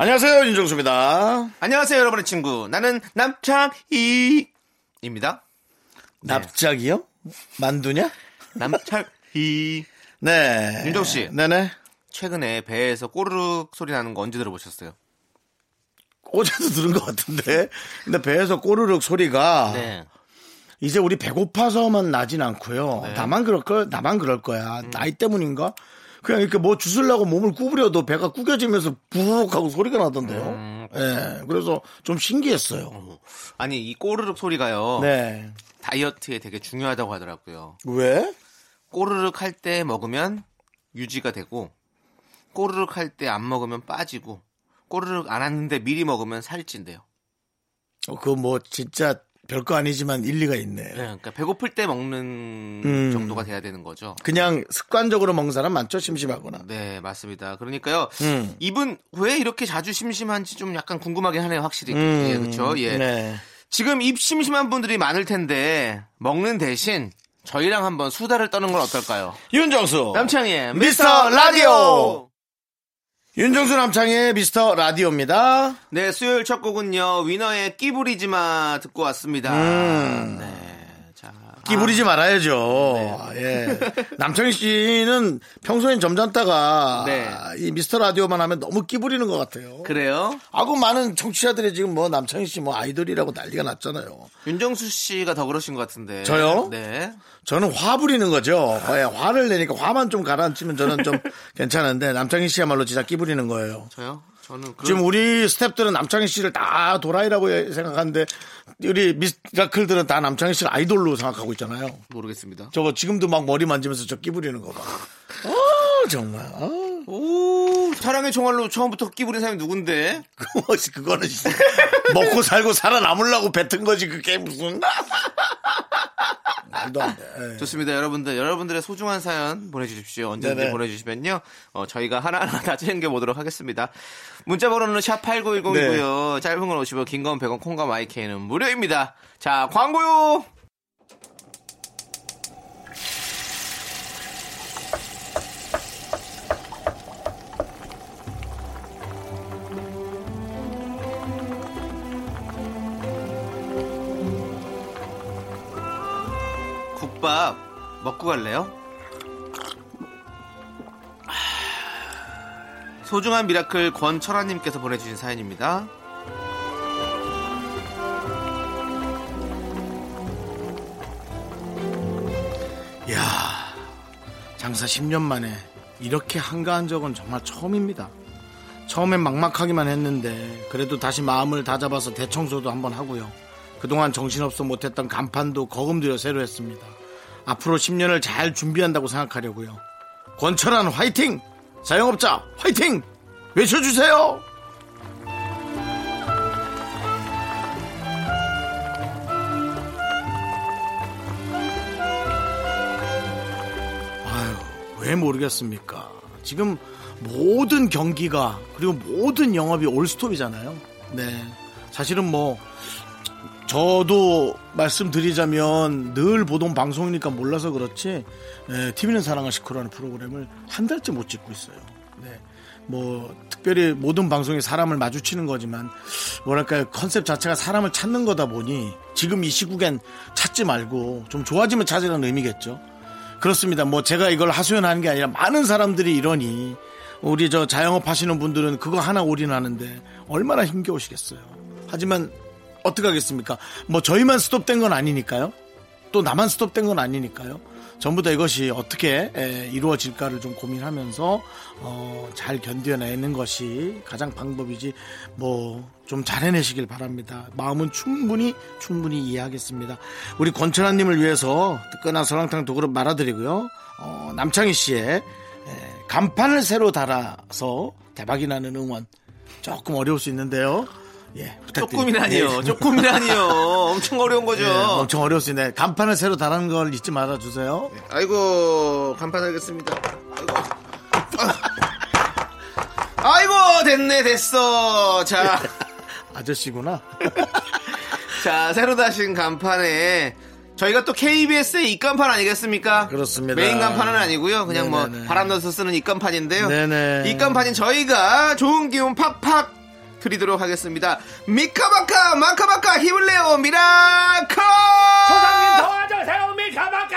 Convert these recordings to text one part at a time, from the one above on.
안녕하세요, 윤정수입니다. 안녕하세요, 여러분의 친구. 나는 남창희입니다. 납작이요? 만두냐? 남창희. 네. 윤정수 씨. 네네. 최근에 배에서 꼬르륵 소리 나는 거 언제 들어보셨어요? 어제도 들은 것 같은데. 근데 배에서 꼬르륵 소리가 네. 이제 우리 배고파서만 나진 않고요. 네. 나만 그럴 거, 나만 그럴 거야. 나이 때문인가? 그냥 이렇게 뭐 주술라고 몸을 구부려도 배가 구겨지면서 부욱 하고 소리가 나던데요. 음. 예. 그래서 좀 신기했어요. 아니, 이 꼬르륵 소리가요. 네. 다이어트에 되게 중요하다고 하더라고요. 왜? 꼬르륵 할 때 먹으면 유지가 되고, 꼬르륵 할 때 안 먹으면 빠지고, 꼬르륵 안 하는데 미리 먹으면 살찐대요. 어, 그거 뭐 진짜 별거 아니지만 일리가 있네. 네, 그러니까 배고플 때 먹는 음. 정도가 돼야 되는 거죠. 그냥 습관적으로 먹는 사람 많죠? 심심하거나. 네, 맞습니다. 그러니까요. 음. 이분 왜 이렇게 자주 심심한지 좀 약간 궁금하긴 하네요, 확실히. 음. 예, 그렇죠. 예. 네. 지금 입 심심한 분들이 많을 텐데 먹는 대신 저희랑 한번 수다를 떠는 건 어떨까요? 윤정수. 남창희의 미스터 라디오. 윤정수 남창의 미스터 라디오입니다. 네, 수요일 첫 곡은요. 위너의 끼부리지 마 듣고 왔습니다. 음. 네. 자. 끼부리지 말아야죠. 네. 예. 남창희 씨는 평소엔 점잖다가 네. 이 미스터 라디오만 하면 너무 끼 부리는 것 같아요. 그래요? 아고 많은 청취자들이 지금 뭐 남창희 씨 뭐 아이돌이라고 난리가 났잖아요. 윤정수 씨가 더 그러신 것 같은데. 저요? 네. 저는 화 부리는 거죠. 예, 화를 내니까 화만 좀 가라앉히면 저는 좀 괜찮은데 남창희 씨야말로 진짜 끼 부리는 거예요. 저요? 저는 그런 지금 우리 스탭들은 남창희 씨를 다 도라이라고 생각하는데 우리 미스라클들은 다 남창희 씨를 아이돌로 생각하고 있잖아요. 모르겠습니다. 저거 지금도 막 머리 만지면서 저 끼부리는 거 봐. 아 정말. 아, 오, 사랑의 총알로 처음부터 끼부린 사람이 누군데? 그거, 그거는 진짜 먹고 살고 살아남으려고 뱉은 거지 그게 무슨 말도 안 돼. 예. 좋습니다. 여러분들, 여러분들의 소중한 사연 보내주십시오. 언제든지 네네. 보내주시면요. 어, 저희가 하나하나 다 챙겨보도록 하겠습니다. 문자 번호는 샵8910이고요. 네. 짧은 건 50원, 긴 건 100원, 콩과 마이케이는 무료입니다. 자, 광고요! 국밥 먹고 갈래요? 소중한 미라클 권철아님께서 보내주신 사연입니다. 야 장사 10년 만에 이렇게 한가한 적은 정말 처음입니다. 처음엔 막막하기만 했는데 그래도 다시 마음을 다잡아서 대청소도 한번 하고요. 그동안 정신없어 못했던 간판도 거금들여 새로 했습니다. 앞으로 10년을 잘 준비한다고 생각하려고요. 권철한 화이팅! 자영업자 화이팅! 외쳐주세요! 아유, 왜 모르겠습니까? 지금 모든 경기가 그리고 모든 영업이 올스톱이잖아요. 네. 사실은 뭐 저도 말씀드리자면 늘 보던 방송이니까 몰라서 그렇지 예, TV는 사랑을 시크라는 프로그램을 한 달째 못 찍고 있어요. 네. 뭐 특별히 모든 방송이 사람을 마주치는 거지만 뭐랄까요 컨셉 자체가 사람을 찾는 거다 보니 지금 이 시국엔 찾지 말고 좀 좋아지면 찾으라는 의미겠죠. 그렇습니다. 뭐 제가 이걸 하소연하는 게 아니라 많은 사람들이 이러니 우리 저 자영업 하시는 분들은 그거 하나 올인하는데 얼마나 힘겨우시겠어요. 하지만 어떻게 하겠습니까? 뭐 저희만 스톱된 건 아니니까요. 또 나만 스톱된 건 아니니까요. 전부 다 이것이 어떻게 에, 이루어질까를 좀 고민하면서 어, 잘 견뎌내는 것이 가장 방법이지 뭐 좀 잘 해내시길 바랍니다. 마음은 충분히 충분히 이해하겠습니다. 우리 권철아님을 위해서 뜨끈한 설렁탕 두 그릇 말아드리고요. 어, 남창희 씨의 에, 간판을 새로 달아서 대박이 나는 응원 조금 어려울 수 있는데요. 예, 부탁드립니다. 조금이라니요. 예. 조금이라니요. 엄청 어려운 거죠. 예, 엄청 어려울 수 있네. 간판을 새로 달아는 걸 잊지 말아 주세요. 아이고 간판 하겠습니다. 아이고. 아이고 됐네 됐어. 자, 아저씨구나. 자 새로 다신 간판에 저희가 또 KBS의 입간판 아니겠습니까? 그렇습니다. 메인 간판은 아니고요. 그냥 네네네. 뭐 바람 넣어서 쓰는 입간판인데요. 네네. 입간판인 저희가 좋은 기운 팍팍 드리도록 하겠습니다. 미카마카 마카마카 힘을 내요 미라클. 조상님 도와주세요 미카마카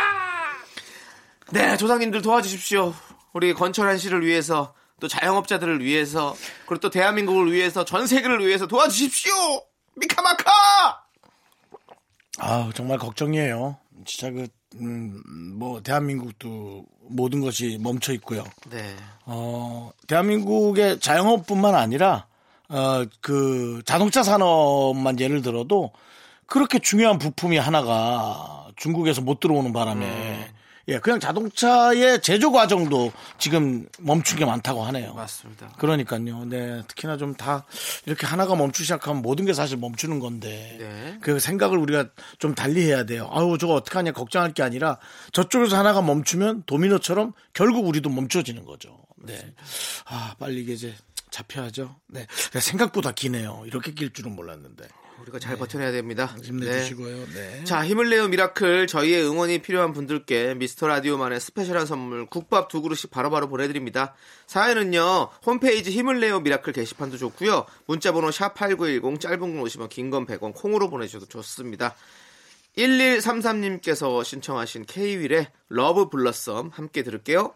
네, 조상님들 도와주십시오. 우리 건철한 씨를 위해서, 또 자영업자들을 위해서, 그리고 또 대한민국을 위해서, 전 세계를 위해서 도와주십시오! 미카마카! 아 정말 걱정이에요. 진짜 그, 음, 뭐, 대한민국도 모든 것이 멈춰 있고요. 네. 어, 대한민국의 자영업뿐만 아니라, 어, 그 자동차 산업만 예를 들어도 그렇게 중요한 부품이 하나가 중국에서 못 들어오는 바람에 예, 그냥 자동차의 제조 과정도 지금 멈춘 게 많다고 하네요. 맞습니다. 그러니까요. 네, 특히나 좀 다 이렇게 하나가 멈추기 시작하면 모든 게 사실 멈추는 건데 네. 그 생각을 우리가 좀 달리 해야 돼요. 아유, 저거 어떡하냐 걱정할 게 아니라 저쪽에서 하나가 멈추면 도미노처럼 결국 우리도 멈춰지는 거죠. 네. 아, 빨리 이게 이제 잡혀야죠. 네. 생각보다 기네요. 이렇게 길 줄은 몰랐는데. 우리가 잘 버텨내야 됩니다. 힘내주시고요. 네. 자, 힘을 내요 미라클. 저희의 응원이 필요한 분들께 미스터 라디오만의 special한 선물 국밥 두 그릇씩 바로 바로 보내드립니다. 사연은요, 홈페이지 힘을 내요 미라클 게시판도 좋고요. 문자번호 샵8910 짧은 건 50원, 긴 건 100원, 콩으로 보내주셔도 좋습니다. 1133님께서 신청하신 K-윌의 Love Blossom 함께 들을게요.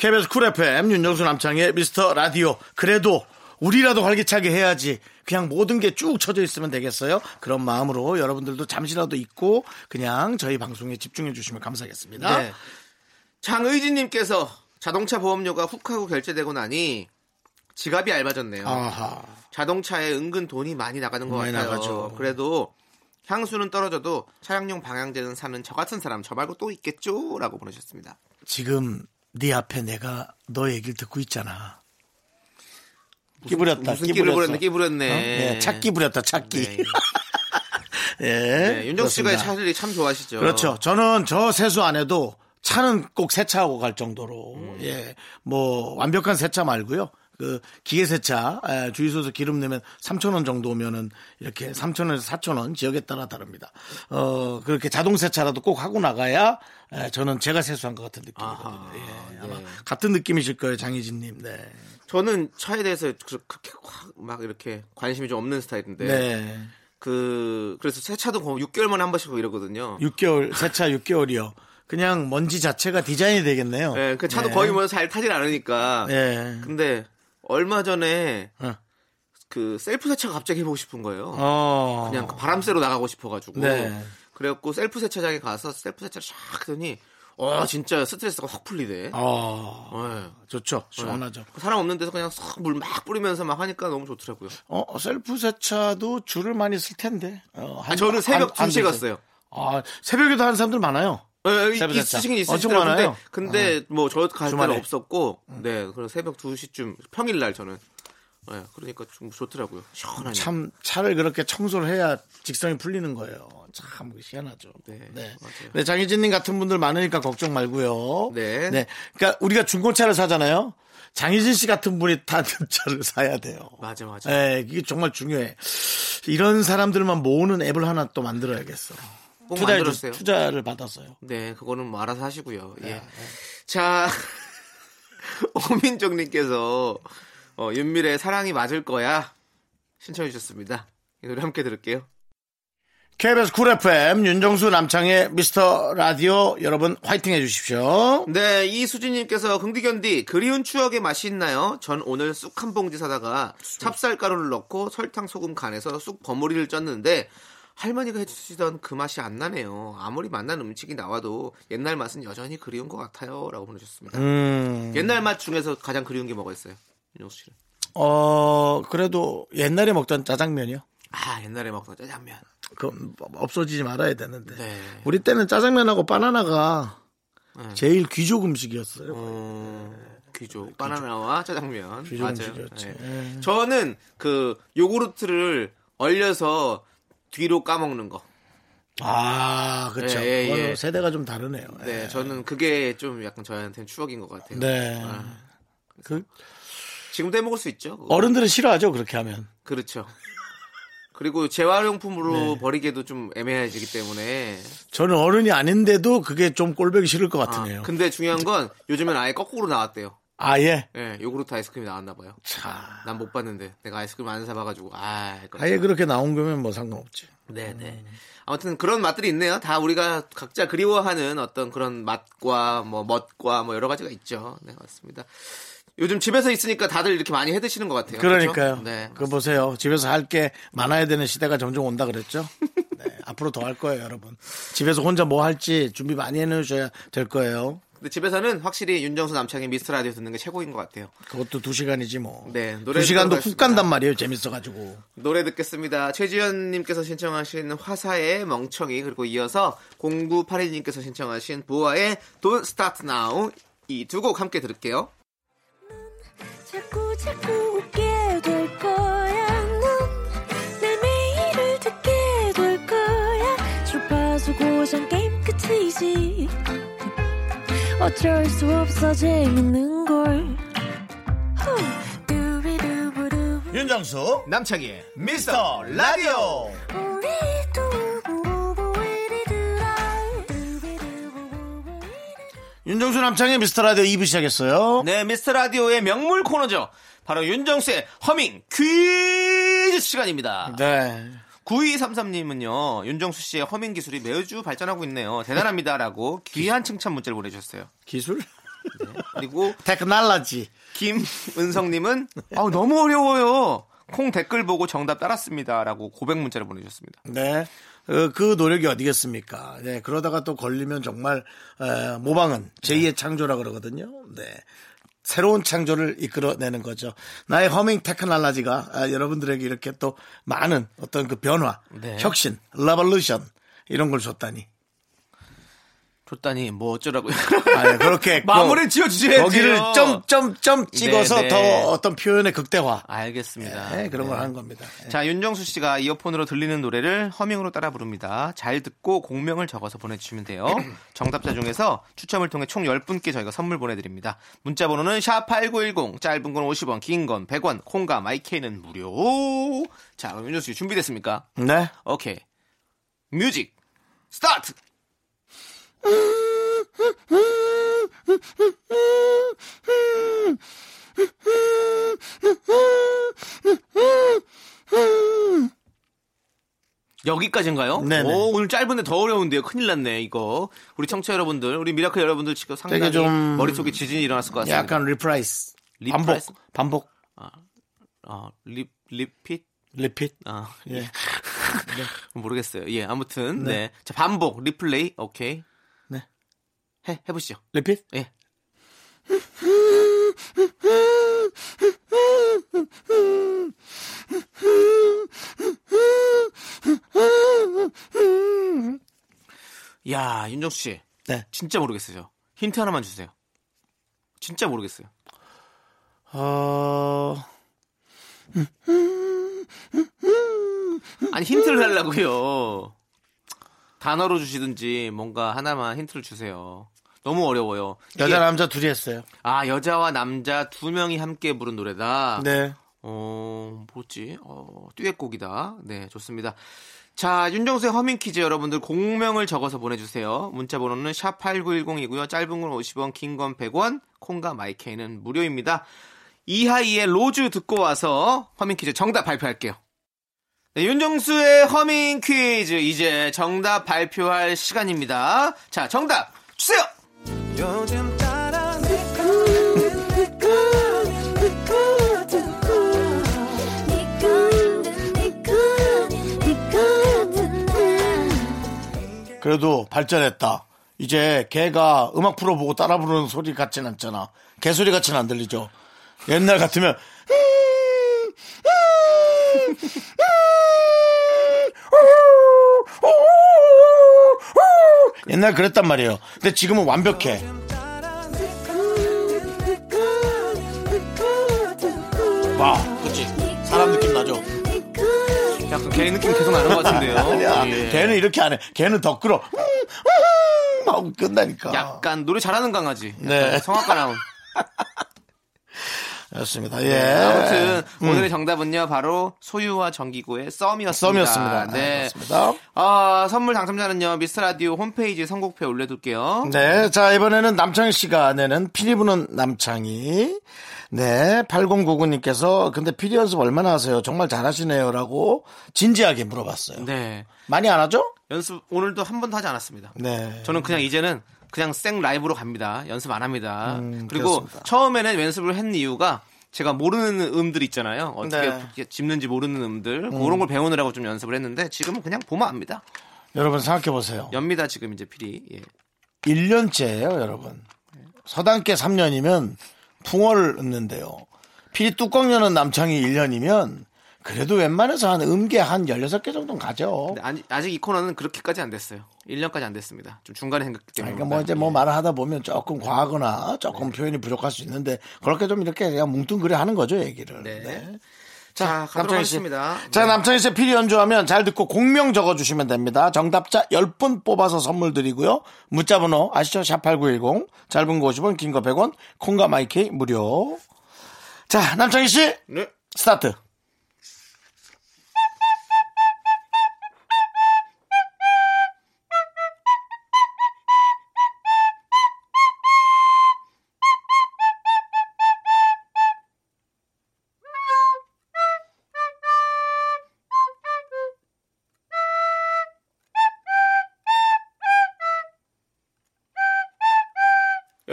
KBS 쿨 FM 윤정수 남창의 미스터 라디오. 그래도 우리라도 활기차게 해야지. 그냥 모든 게 쭉 쳐져 있으면 되겠어요. 그런 마음으로 여러분들도 잠시라도 잊고 그냥 저희 방송에 집중해 주시면 감사하겠습니다. 네. 장의진님께서 자동차 보험료가 훅 하고 결제되고 나니 지갑이 얇아졌네요. 아하. 자동차에 은근 돈이 많이 나가는 것 많이 같아요. 나가죠. 그래도 향수는 떨어져도 차량용 방향제는 사는 저 같은 사람 저 말고 또 있겠죠? 라고 보내셨습니다. 지금 네 앞에 내가 너 얘기를 듣고 있잖아. 끼부렸다. 무슨 끼를 부렸네, 끼 어? 부렸네. 네, 착기 부렸다. 착기. 네. 예. 네, 윤정 씨가. 차들이 참 좋아하시죠. 그렇죠. 저는 저 세수 안 해도 차는 꼭 세차하고 갈 정도로 음. 예. 뭐 완벽한 세차 말고요. 그 기계 세차 에, 주유소에서 기름 내면 3천 원 정도 오면은 이렇게 3천 원에서 4천 원 지역에 따라 다릅니다. 어 그렇게 자동 세차라도 꼭 하고 나가야 에, 저는 제가 세수한 것 같은 느낌이거든요. 예, 아마 네. 같은 느낌이실 거예요, 장희진님. 네. 저는 차에 대해서 그렇게 확막 이렇게 관심이 좀 없는 스타일인데. 네. 그, 그래서 세차도 거의 6개월 만에 한 번씩 하고 이러거든요. 6개월 세차 6개월이요. 그냥 먼지 자체가 디자인이 되겠네요. 네, 그 차도 네. 거의 뭐 잘 타질 않으니까. 네. 근데 얼마 전에 어. 그 셀프 세차가 갑자기 해보고 싶은 거예요. 어. 그냥 그 바람 쐬러 나가고 싶어가지고. 네. 그래갖고 셀프 세차장에 가서 셀프 세차를 샥 하더니, 와, 진짜 스트레스가 확 풀리대. 어. 네. 좋죠. 시원하죠. 사람 없는 데서 그냥 싹 물 막 뿌리면서 막 하니까 너무 좋더라고요. 어, 셀프 세차도 줄을 많이 설 텐데. 어, 한- 아, 저는 새벽 한- 2시에 한- 갔어요. 아, 새벽에도 하는 사람들 많아요. 예. 있으시긴 엄청 있으시더라고요. 근데, 많아요. 근데 뭐 저갈 때는. 없었고, 네, 그래서 새벽 2시쯤 평일 날 저는. 예, 그러니까 좀 좋더라고요. 시원하니. 참 차를 그렇게 청소를 해야 직성이 풀리는 거예요. 참 희한하죠. 네, 맞아요. 네, 장희진님 같은 분들 많으니까 걱정 말고요. 네. 그러니까 우리가 중고차를 사잖아요. 장희진 씨 같은 분이 타는 차를 사야 돼요. 맞아, 맞아. 네, 이게 정말 중요해. 이런 사람들만 모으는 앱을 하나 또 만들어야겠어. 꼭 투자해 주- 만들었어요. 투자를 받았어요. 네, 그거는 뭐 알아서 하시고요. 네, 예. 자, 오민정님께서 어, 윤미래의 사랑이 맞을 거야 신청해 주셨습니다. 이 노래 함께 들을게요. KBS 쿨 FM 윤정수 남창의 미스터 라디오 여러분 화이팅 해주십시오. 네, 이수진님께서 긍디견디 그리운 추억의 맛이 있나요? 전 오늘 쑥 한 봉지 사다가 찹쌀가루를 넣고 설탕 소금 간해서 쑥 버무리를 쪘는데 할머니가 해주시던 그 맛이 안 나네요. 아무리 맛난 음식이 나와도 옛날 맛은 여전히 그리운 것 같아요. 라고 보내주셨습니다. 음, 옛날 맛 중에서 가장 그리운 게 뭐가 있어요? 윤정수 씨는? 어 그래도 옛날에 먹던 짜장면이요. 아, 옛날에 먹던 짜장면. 그 없어지지 말아야 되는데. 네. 우리 때는 짜장면하고 바나나가 네. 제일 귀족 음식이었어요. 어, 귀족 바나나와 짜장면 귀족은 맞아요. 귀족이지. 예. 저는 그 요구르트를 얼려서 뒤로 까먹는 거. 아, 그렇죠. 예, 예, 예. 세대가 좀 다르네요. 네, 예. 저는 그게 좀 약간 저한테는 추억인 것 같아요. 네. 아, 그 지금도 해먹을 수 있죠. 그거. 어른들은 싫어하죠, 그렇게 하면. 그렇죠. 그리고 재활용품으로 네. 버리기도 좀 애매해지기 때문에. 저는 어른이 아닌데도 그게 좀 꼴보기 싫을 것 아, 같으네요. 근데 중요한 건 요즘엔 아예 거꾸로 나왔대요. 아 예. 예, 요구르트 아이스크림이 나왔나 봐요. 차. 난못 봤는데 내가 아이스크림 안 사봐가지고 아. 아예 그렇게 나온 거면 뭐 상관없지. 네네. 아무튼 그런 맛들이 있네요. 다 우리가 각자 그리워하는 어떤 그런 맛과 뭐 멋과 뭐 여러 가지가 있죠. 네 맞습니다. 요즘 집에서 있으니까 다들 이렇게 많이 해 드시는 것 같아요. 그러니까요. 그렇죠? 네. 그 보세요. 집에서 할 게 많아야 되는 시대가 점점 온다 그랬죠. 네, 앞으로 더 할 거예요, 여러분. 집에서 혼자 뭐 할지 준비 많이 해 놓으셔야 될 거예요. 근데 집에서는 확실히 윤정수 남창의 미스터 라디오 듣는 게 최고인 것 같아요. 그것도 두 시간이지 뭐. 네, 노래 두 시간도 훅 간단 말이에요. 재밌어가지고. 노래 듣겠습니다. 최지현님께서 신청하신 화사의 멍청이 그리고 이어서 0982님께서 신청하신 보아의 Don't Start Now 이 두 곡 함께 들을게요. 자꾸 자꾸 웃게 될 거야. 넌내 매일을 듣게 될 거야. 주파수 고정 게임 끝이지. 어쩔 수 없어 재밌는 걸. 윤정수 남창희의 미스터 라디오. 윤정수 남창의 미스터 라디오 2부 시작했어요. 네, 미스터 라디오의 명물 코너죠. 바로 윤정수의 허밍 퀴즈 시간입니다. 네. 9233님은요, 윤정수 씨의 허밍 기술이 매주 발전하고 있네요. 대단합니다라고 귀한 칭찬 문자를 보내주셨어요. 기술? 그리고 테크놀로지. 김은성님은 아우, 너무 어려워요. 콩 댓글 보고 정답 따랐습니다라고 고백 문자를 보내주셨습니다. 네. 어, 그 노력이 어디겠습니까? 네. 그러다가 또 걸리면 정말, 에, 모방은 제2의 창조라 그러거든요. 네. 새로운 창조를 이끌어내는 거죠. 나의 허밍 technology가 아, 여러분들에게 이렇게 또 많은 어떤 그 변화, 네. 혁신, revolution 이런 걸 줬다니. 줬다니 뭐 어쩌라고요. 아, 그렇게 마무리 지어주셔야죠. 거기를 점점점 찍어서 네, 네. 더 어떤 표현의 극대화. 알겠습니다. 네, 그런 걸 네. 하는 겁니다. 네. 자, 윤정수 씨가 이어폰으로 들리는 노래를 허밍으로 따라 부릅니다. 잘 듣고 곡명을 적어서 보내 주시면 돼요. 정답자 중에서 추첨을 통해 총 10분께 저희가 선물 보내 드립니다. 문자 번호는 샵8910, 짧은 건 50원, 긴 건 100원, 콩과 마이케이는 무료. 자, 그럼 윤정수 씨 준비됐습니까? 네. 오케이. Music, start! 여기까지인가요? 네네. 오, 오늘 짧은데 더 어려운데요. 큰일 났네, 이거. 우리 청취자 여러분들, 우리 미라클 여러분들 지금 상당히 좀 머릿속에 지진이 일어났을 것 같습니다. 약간 Reprise. Reprise? 반복. 반복. 어, 리, repeat? Repeat. 아, 예. 모르겠어요. 예, 아무튼, 네. 네. 자, 반복, 리플레이, 오케이. 네. 해, 해보시죠. Repeat. 예. 야, 윤정수 씨. 네. 진짜 모르겠어요. 힌트 하나만 주세요. 진짜 모르겠어요. 어, 아니, 힌트를 달라고요. 단어로 주시든지 뭔가 하나만 힌트를 주세요. 너무 어려워요. 여자 남자 둘이 했어요. 아, 여자와 남자 두 명이 함께 부른 노래다. 네. 어, 뭐지? 어, 듀엣곡이다. 네, 좋습니다. 자, 윤정수의 허밍 퀴즈 여러분들 곡명을 적어서 보내주세요. 문자 번호는 샵 8910이고요. 짧은 건 50원, 긴 건 100원, 콩과 마이케이는 무료입니다. 이하이의 Rose 듣고 와서 허밍 퀴즈 정답 발표할게요. 네, 윤정수의 허밍 퀴즈 이제 정답 발표할 시간입니다. 자, 정답 주세요. 그래도 발전했다. 이제 개가 음악 풀어보고 따라 부르는 소리 같진 않잖아. 개 소리 같진 안 들리죠. 옛날 같으면 옛날 그랬단 말이에요. 근데 지금은 완벽해. 와, 그치. 사람 느낌 나죠? 약간 개 느낌 계속 나는 것 같은데요. 아니야, 예. 걔는 이렇게 안 해. 개는 더 끌어. 음, 음, 하고 끝나니까. 약간 노래 잘하는 강아지. 네. 성악가 나온. 그렇습니다. 예. 아무튼 오늘의 정답은요 바로 소유와 정기고의 썸이었습니다. 썸이었습니다. 네. 네. 그렇습니다. 아, 선물 당첨자는요 미스터 라디오 홈페이지 선곡표에 올려둘게요. 네. 자, 이번에는 남창희 씨가 내는 피리 부는 남창희. 네. 8099님께서 근데 피리 연습 얼마나 하세요? 정말 잘하시네요. 라고 진지하게 물어봤어요. 네. 많이 안 하죠? 연습 오늘도 한 번도 하지 않았습니다. 네. 저는 그냥 이제는 그냥 생 라이브로 갑니다. 연습 안 합니다. 음, 그리고 그렇습니다. 처음에는 연습을 했는 이유가 제가 모르는 음들 있잖아요. 어떻게 네. 짚는지 모르는 음들 그런 걸 배우느라고 좀 연습을 했는데 지금은 그냥 보면 압니다. 여러분 생각해 보세요. 엽니다 지금 이제 필이. 예. 1년째예요, 여러분. 서당께 3년이면 풍어를 읊는데요. 피리 뚜껑 여는 남창이 1년이면 그래도 웬만해서 한 음계 한 16개 정도는 가죠. 근데 아직, 아직 이 코너는 그렇게까지 안 됐어요. 1년까지 안 됐습니다. 좀 중간에 생겼기 때문에. 그러니까 뭐 이제 뭐 말을 하다 보면 조금 과하거나 조금 표현이 부족할 수 있는데 그렇게 좀 이렇게 그냥 뭉뚱그려 하는 거죠, 얘기를. 네. 네. 자, 가도록 남창희 씨. 하겠습니다. 자, 네. 남창희 씨 피리 연주하면 잘 듣고 공명 적어주시면 됩니다. 정답자 10분 뽑아서 선물 드리고요. 문자번호 아시죠? 샵8910. 짧은 거 50원, 긴 거 100원, 콩과 마이케이 무료. 자, 남창희 씨, 네. 스타트.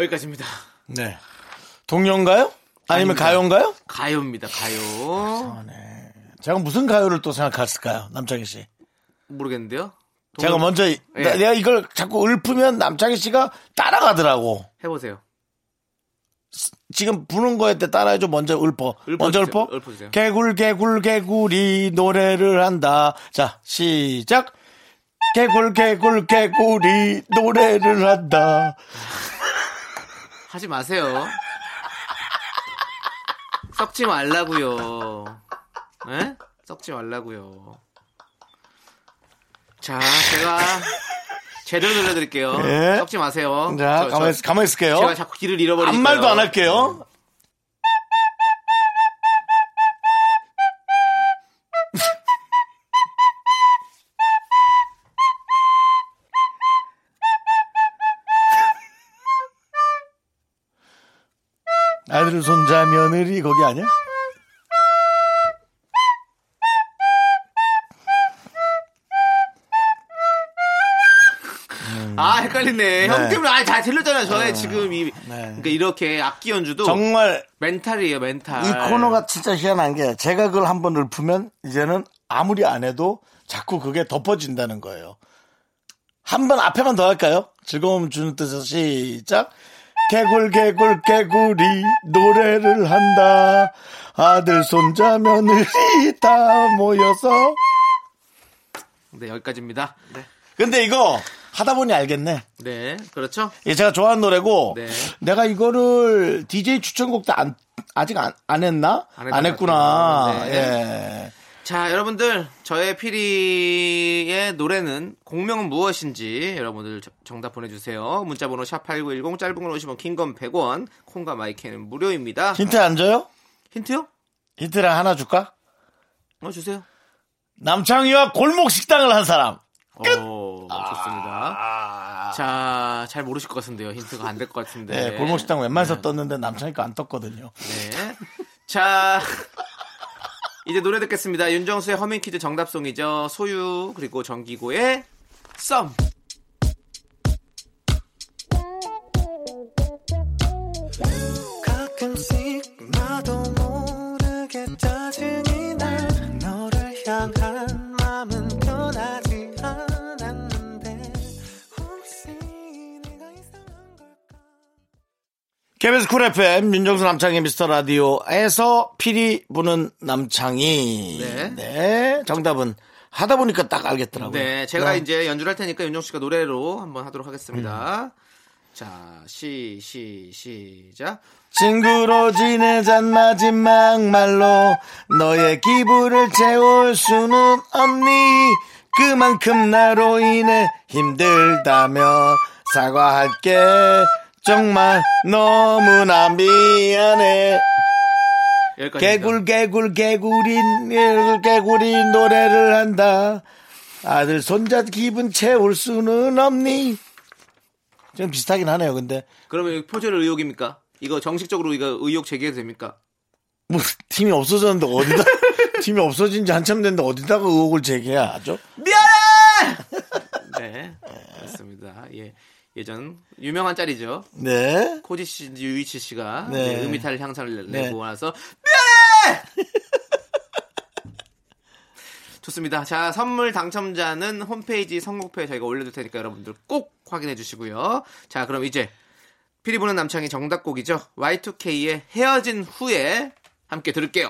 여기까지입니다. 네. 동요인가요? 아니면 아닙니다. 가요인가요? 가요입니다. 가요. 제가 무슨 가요를 또 생각했을까요? 남창희 씨. 모르겠는데요. 제가 동요- 먼저, 예. 나- 내가 이걸 자꾸 읊으면 남창희 씨가 따라가더라고. 해보세요. 지금 부는 거에 때 따라해줘 먼저 읊어 읊어주세요. 먼저 읊어 읊어주세요. 개굴 개굴 개굴이 노래를 한다 자 시작 개굴 개굴 개굴이 노래를 한다 하지 마세요. 썩지 말라고요. 에? 썩지 말라고요. 자, 제가 제대로 들려드릴게요. 예. 썩지 마세요. 자 저- 가만히 저- 가만히 있을게요 제가 자꾸 길을 잃어버리니까. 아무 말도 안 할게요 아들 손자 며느리 거기 아니야? 아, 헷갈리네. 형 때문에 아, 다 들렸잖아요. 저의 지금 이 네. 그러니까 이렇게 악기 연주도 정말 멘탈이에요, 멘탈. 이 코너가 진짜 희한한 게 제가 그걸 한 번 읊으면 이제는 아무리 안 해도 자꾸 그게 덮어진다는 거예요. 한 번 앞에만 더 할까요? 즐거움 주는 뜻에서 시작. 개굴 개굴 개굴이 노래를 한다. 아들 손자 며느리 다 모여서. 네, 여기까지입니다. 네. 근데 이거 하다 보니 알겠네. 네, 그렇죠? 이게 제가 좋아하는 노래고 네. 내가 이거를 DJ 추천곡 때 안, 아직 안, 안 했나? 안안것 했구나. 같아요. 네. 예. 자, 여러분들, 저의 피리의 노래는 공명은 무엇인지 여러분들 저- 정답 보내주세요. 문자번호 샵8910, 짧은 건 50원, 긴건 100원, 콩과 마이크는 무료입니다. 힌트 안 줘요? 힌트요? 힌트랑 하나 줄까? 어, 주세요. 남창희와 골목 식당을 한 사람. 오, 좋습니다. 자, 잘 모르실 것 같은데요. 힌트가 안 될 것 같은데. 아. 네, 골목 식당 웬만해서 떴는데 남창희가 안 떴거든요. 네. 자, 이제 노래 듣겠습니다. 윤정수의 허밍 퀴즈 정답송이죠. 소유 그리고 정기고의 썸. KBS 쿨 FM 윤정수 남창희 미스터 라디오에서 피리 부는 남창희. 네. 네, 정답은 하다 보니까 딱 알겠더라고요. 네, 제가 네. 이제 연주를 할 테니까 윤정 씨가 노래로 한번 하도록 하겠습니다. 자, 시, 시, 시작. 친구로 지내잔 마지막 말로 너의 기분을 채울 수는 없니 그만큼 나로 인해 힘들다며 사과할게 정말 너무나 미안해. 개굴 개굴 개굴이 개굴 개굴이 노래를 한다 아들 손자 기분 채울 수는 없니 좀 비슷하긴 하네요 근데 그러면 표절 의혹입니까? 이거 정식적으로 이거 의혹 제기해도 됩니까? 뭐 팀이 없어졌는데 어디다 팀이 없어진 지 한참 됐는데 어디다가 의혹을 제기해야 하죠? 네, 맞습니다. 예. 예전 유명한 짤이죠. 네. 코지 씨, 유이치 씨가 네. 네, 음이탈 향상을 네. 내고 나서 미안해. 좋습니다. 자, 선물 당첨자는 홈페이지 선곡표에 저희가 올려둘 테니까 여러분들 꼭 확인해 주시고요. 자, 그럼 이제 피리 부는 남창이 정답곡이죠. Y2K의 헤어진 후에 함께 들을게요.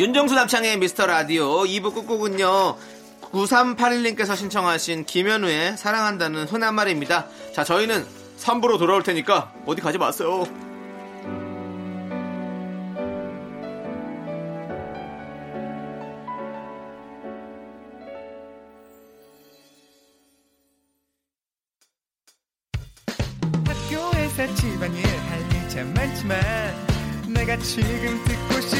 윤정수 남창희의 미스터 라디오 2부 끝곡은요. 9381님께서 신청하신 김연우의 사랑한다는 흔한 말입니다. 자, 저희는 3부로 돌아올 테니까 어디 가지 마세요. 학교에서 집안일 할일참 많지만 내가 지금 듣고 싶은 건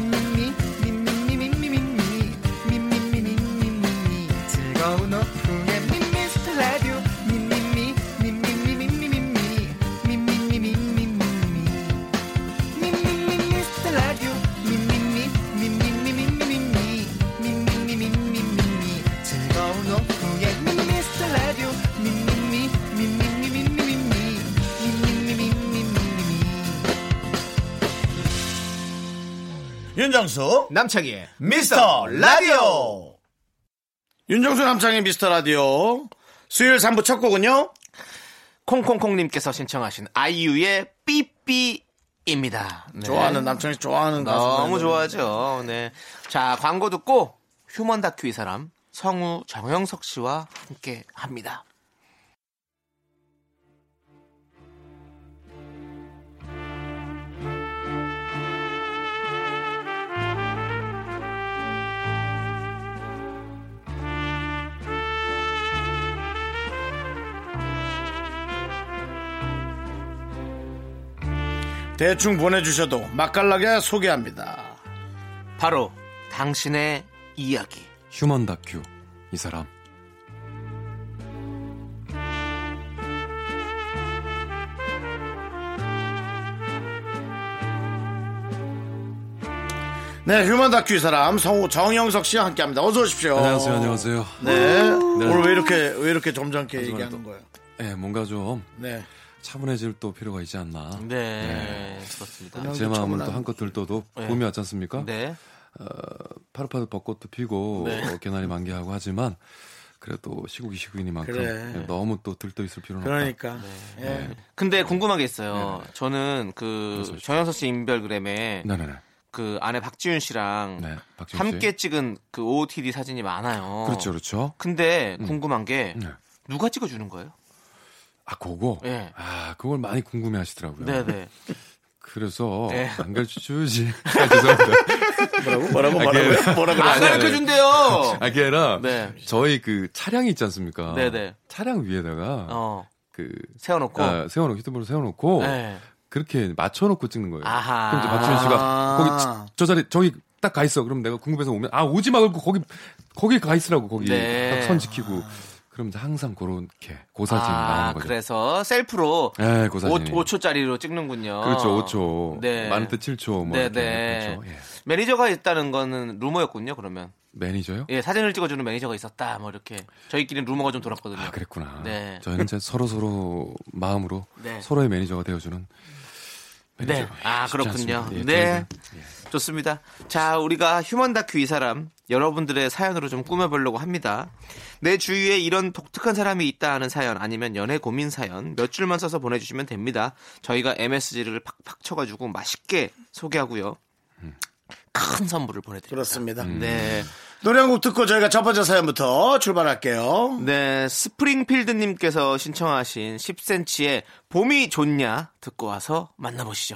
윤정수 남창희의 미스터 라디오. 윤정수 남창희 미스터 라디오. 수요일 3부 첫 곡은요. 콩콩콩님께서 신청하신 아이유의 삐삐입니다. 네. 좋아하는 남창희 좋아하는 가수. 너무 좋아하죠. 네. 자, 광고 듣고 휴먼 다큐 이 사람 성우 정영석 씨와 함께 합니다. 대충 보내주셔도 맛깔나게 소개합니다. 바로 당신의 이야기. 휴먼 다큐 이 사람 네, 휴먼 다큐 이 사람 성우 정영석 씨와 함께합니다. 어서 오십시오. 안녕하세요 안녕하세요 네. 오늘 왜 이렇게 왜 이렇게 점잖게 얘기하는 또- 거예요? 네, 뭔가 좀 네. 차분해질 또 필요가 있지 않나 네, 그렇습니다. 그냥 제 마음은 또 한껏 들떠도 네. 봄이 왔지 않습니까? 네. 파릇파릇 벚꽃도 피고 네. 어, 개나리 만개하고 하지만 그래도 시국이 시국이니만큼 그래. 너무 또 들떠 있을 필요는 없다 그러니까. 예. 근데 궁금한 게 있어요. 저는 그. 정영석 씨 인별그램에 네네네 그 아내 박지윤 씨랑 네 박지훈 씨 함께 찍은 그 OOTD 사진이 많아요. 그렇죠 그렇죠 근데 궁금한 게 네. 누가 찍어주는 거예요? 아 그거 네. 아 그걸 많이 궁금해 하시더라고요 네네. 그래서 네. 안 가르쳐 주지 아, 죄송합니다 뭐라고 뭐라고 아, 뭐라고 그- 뭐라고 안 가르쳐 준대요. 아, 그게 아니라 네. 저희 그 차량이 있지 않습니까? 네네. 차량 위에다가 어. 그 세워놓고. 아, 세워놓고 히트볼을 세워놓고 네. 그렇게 맞춰놓고 찍는 거예요. 아하. 그럼 이제 박준현 씨가 아. 거기 저- 저 자리 저기 딱 가 있어. 그럼 내가 궁금해서 오면 아 오지 말고 거기 거기 가 있으라고 거기 네. 딱선 지키고. 그럼 이제 항상 그렇게 고사진 아, 나오는 거죠. 그래서 셀프로 네, 5, 고사진. 5 초짜리로 찍는군요. 그렇죠, 5초. 네. 많을 때 7초. 뭐 네, 네. 그렇죠. 예. 매니저가 있다는 거는 루머였군요, 그러면. 매니저요? 예, 사진을 찍어주는 매니저가 있었다, 뭐 이렇게. 저희끼리는 루머가 좀 돌았거든요. 아, 그랬구나. 네. 저희는 이제 서로 서로 마음으로 네. 서로의 매니저가 되어주는. 네. 매니저가 아, 그렇군요. 예, 네. 예. 좋습니다. 자, 우리가 휴먼 다큐 이 사람 여러분들의 사연으로 좀 꾸며보려고 합니다. 내 주위에 이런 독특한 사람이 있다 하는 사연 아니면 연애 고민 사연 몇 줄만 써서 보내주시면 됩니다. 저희가 MSG를 팍팍 쳐가지고 맛있게 소개하고요. 큰 선물을 보내드립니다. 그렇습니다. 네. 노래 한 곡 듣고 저희가 첫 번째 사연부터 출발할게요. 네, 스프링필드님께서 신청하신 10cm의 봄이 좋냐 듣고 와서 만나보시죠.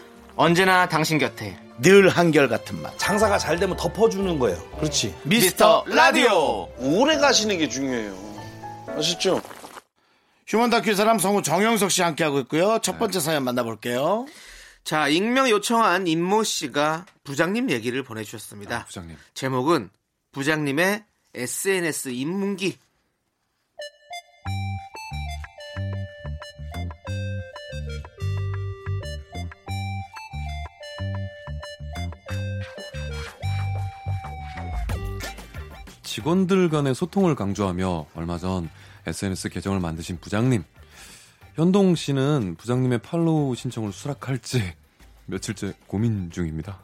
언제나 당신 곁에 늘 한결같은 맛. 장사가 잘 되면 덮어주는 거예요. 그렇지. 미스터 라디오. 오래 가시는 게 중요해요. 아시죠? 휴먼 다큐 사람 성우 정영석 씨 함께하고 있고요. 첫 번째 사연 만나볼게요. 자 익명 요청한 임모 씨가 부장님 얘기를 보내주셨습니다. 아, 부장님. 제목은 부장님의 SNS 입문기. 직원들 간의 소통을 강조하며 얼마 전 SNS 계정을 만드신 부장님. 현동 씨는 부장님의 팔로우 신청을 수락할지 며칠째 고민 중입니다.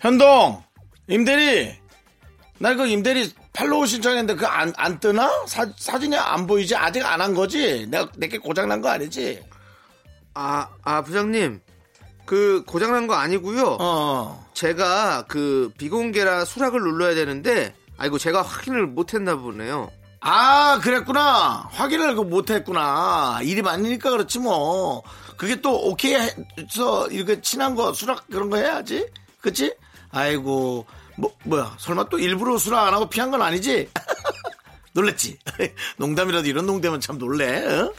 현동, 임대리. 나 그 임대리 팔로우 신청했는데 그 안 안 뜨나? 사, 사진이 안 보이지? 아직 안 한 거지? 내가 내게 고장 난 거 아니지? 아, 아 부장님 그 고장난 거 아니고요. 어. 제가 그 비공개라 수락을 눌러야 되는데 아이고 제가 확인을 못했나 보네요. 아, 그랬구나. 확인을 그 못했구나. 일이 많으니까 그렇지 뭐. 그게 또 오케이 해서 이렇게 친한 거 수락 그런 거 해야지. 그치? 아이고, 뭐, 뭐야. 설마 또 일부러 수락 안 하고 피한 건 아니지? 놀랬지? 농담이라도 이런 농담은 참 놀래. 어?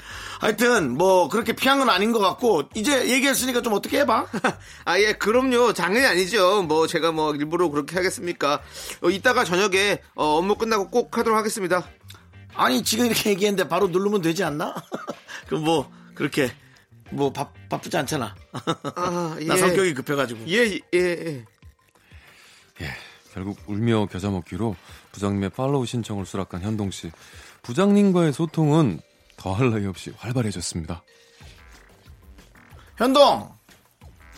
하여튼, 뭐, 그렇게 피한 건 아닌 것 같고, 이제 얘기했으니까 좀 어떻게 해봐? 아 예 그럼요 당연히 아니죠. 뭐 제가 뭐 일부러 그렇게 하겠습니까? 어, 이따가 저녁에 어, 업무 끝나고 꼭 하도록 하겠습니다. 아니, 지금 이렇게 얘기했는데 바로 누르면 되지 않나? 그 뭐, 그렇게, 뭐, 바, 바쁘지 않잖아. 아, 나 예. 성격이 급해가지고. 예, 예, 예. 예, 결국 울며 겨자 먹기로 부장님의 팔로우 신청을 수락한 현동 씨. 부장님과의 소통은 더할 나위 없이 활발해졌습니다. 현동,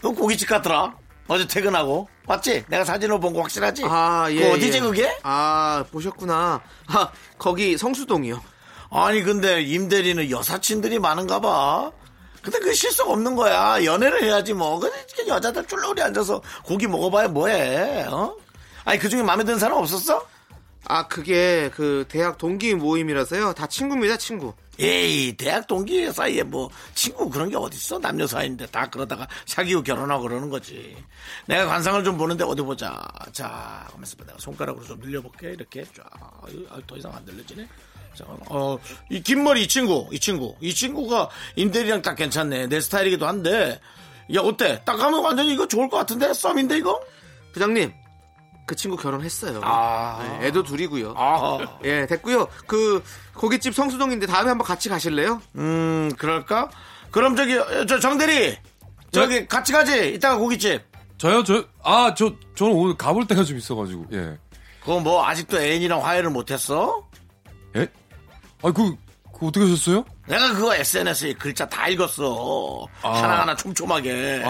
너 고깃집 갔더라? 어제 퇴근하고. 맞지? 내가 사진을 본거 확실하지? 아, 예. 그거 어디지, 예. 그게? 아, 보셨구나. 아, 거기 성수동이요. 아니, 근데 임 대리는 여사친들이 많은가 봐. 근데 그 실속 없는 거야. 연애를 해야지 뭐. 근데 이렇게 여자들 쫄쫄이 앉아서 고기 먹어봐야 뭐해, 어? 아니, 그 중에 마음에 드는 사람 없었어? 아, 그게 그 대학 동기 모임이라서요. 다 친구입니다, 친구. 에이, 대학 동기 사이에 뭐, 친구 그런 게 어딨어? 남녀 사이인데 다 그러다가 사귀고 결혼하고 그러는 거지. 내가 관상을 좀 보는데 어디 보자. 자, 가만있어 봐. 내가 손가락으로 좀 늘려볼게. 이렇게 쫙. 아, 더 이상 안 늘려지네. 자, 어, 이 긴 머리 이 친구, 이 친구. 이 친구가 임대리랑 딱 괜찮네. 내 스타일이기도 한데. 야, 어때? 딱 하면 완전히 이거 좋을 것 같은데? 썸인데, 이거? 부장님, 그 친구 결혼했어요. 아. 네, 애도 둘이고요. 아, 예, 됐고요. 그 고깃집 성수동인데 다음에 한번 같이 가실래요? 음, 그럴까? 그럼 저기, 어, 저 정대리. 저기 같이 가지. 이따가 고깃집. 저요, 저, 아, 저, 저는 오늘 가볼 때가 좀 있어 가지고, 예. 그거 뭐 아직도 애인이랑 화해를 못 했어? 예? 아, 그, 그 어떻게 하셨어요? 내가 그거 SNS에 글자 다 읽었어. 아. 하나하나 촘촘하게.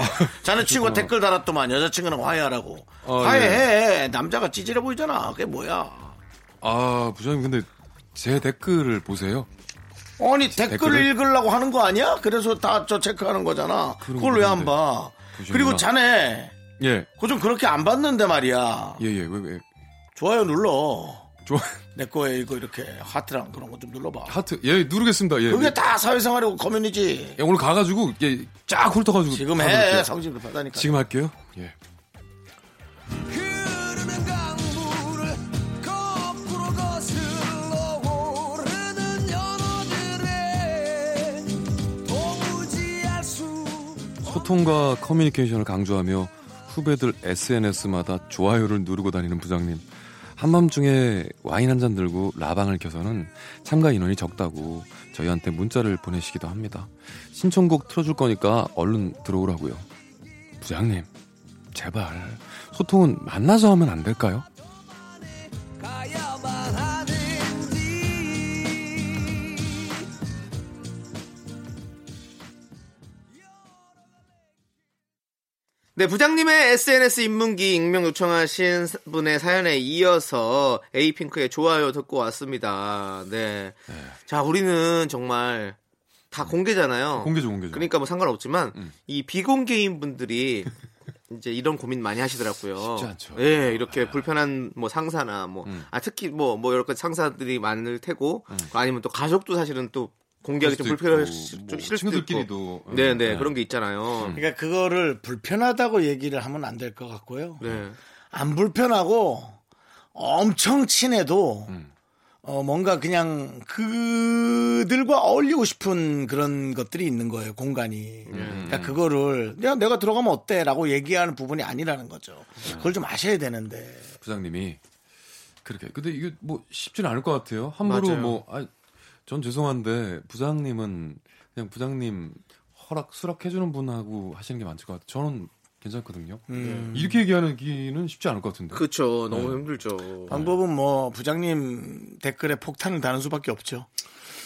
자네 친구가 댓글 달았더만 여자친구랑 화해하라고. 아, 화해해. 남자가 찌질해 보이잖아. 그게 뭐야. 아, 부장님, 근데 제 댓글을 보세요. 아니 댓글을 댓글을? 읽으려고 하는 거 아니야? 그래서 다 저 체크하는 거잖아. 그걸 왜 안. 봐? 보시는구나. 그리고 자네 예. 그거 좀 그렇게 안 봤는데 말이야. 예, 예. 왜, 왜. 좋아요 눌러. 좋아. 내 거에 이거 이렇게 하트랑 그런 거 좀 눌러봐. 하트. 예, 누르겠습니다. 예. 그게 예. 다 사회생활이고 커뮤니티. 예, 오늘 가가지고, 예, 쫙 훑어가지고. 지금. 해. 성질 급하다니까. 지금 할게요. 예. 소통과 커뮤니케이션을 강조하며 후배들 SNS마다 좋아요를 누르고 다니는 부장님. 한밤중에 와인 한 잔 들고 라방을 켜서는 참가 인원이 적다고 저희한테 문자를 보내시기도 합니다. 신청곡 틀어줄 거니까 얼른 들어오라고요. 부장님, 제발 소통은 만나서 하면 안 될까요? 네, 부장님의 SNS 입문기 익명 요청하신 분의 사연에 이어서 에이핑크의 좋아요 듣고 왔습니다. 네. 자, 우리는 정말 다 공개잖아요. 공개죠, 공개죠. 그러니까 뭐 상관없지만 음. 이 비공개인 분들이 이제 이런 고민 많이 하시더라고요. 쉽지 않죠. 예, 이렇게 불편한 뭐 상사나 뭐, 음. 아, 특히 뭐, 뭐 여러 가지 상사들이 많을 테고, 아니면 또 가족도 사실은 또 공개하기 좀 불편할 수, 뭐좀 싫을 수도 있고. 친구들끼리도. 네, 음, 네, 네. 그런 게 있잖아요. 그러니까 그거를 불편하다고 얘기를 하면 안 될 것 같고요. 네. 안 불편하고 엄청 친해도 음. 어, 뭔가 그냥 그들과 어울리고 싶은 그런 것들이 있는 거예요, 공간이. 그러니까 그거를 야, 내가 들어가면 어때? 라고 얘기하는 부분이 아니라는 거죠. 그걸 좀 아셔야 되는데. 부장님이 그렇게 근데 이게 뭐 쉽지는 않을 것 같아요. 함부로 맞아요. 뭐 아, 전 죄송한데 부장님은 그냥 부장님 허락 수락해주는 분하고 하시는 게 맞을 것 같아요. 저는 괜찮거든요. 이렇게 얘기하기는 쉽지 않을 것 같은데. 그쵸. 너무 네. 힘들죠. 방법은 뭐 부장님 댓글에 폭탄을 다는 수밖에 없죠.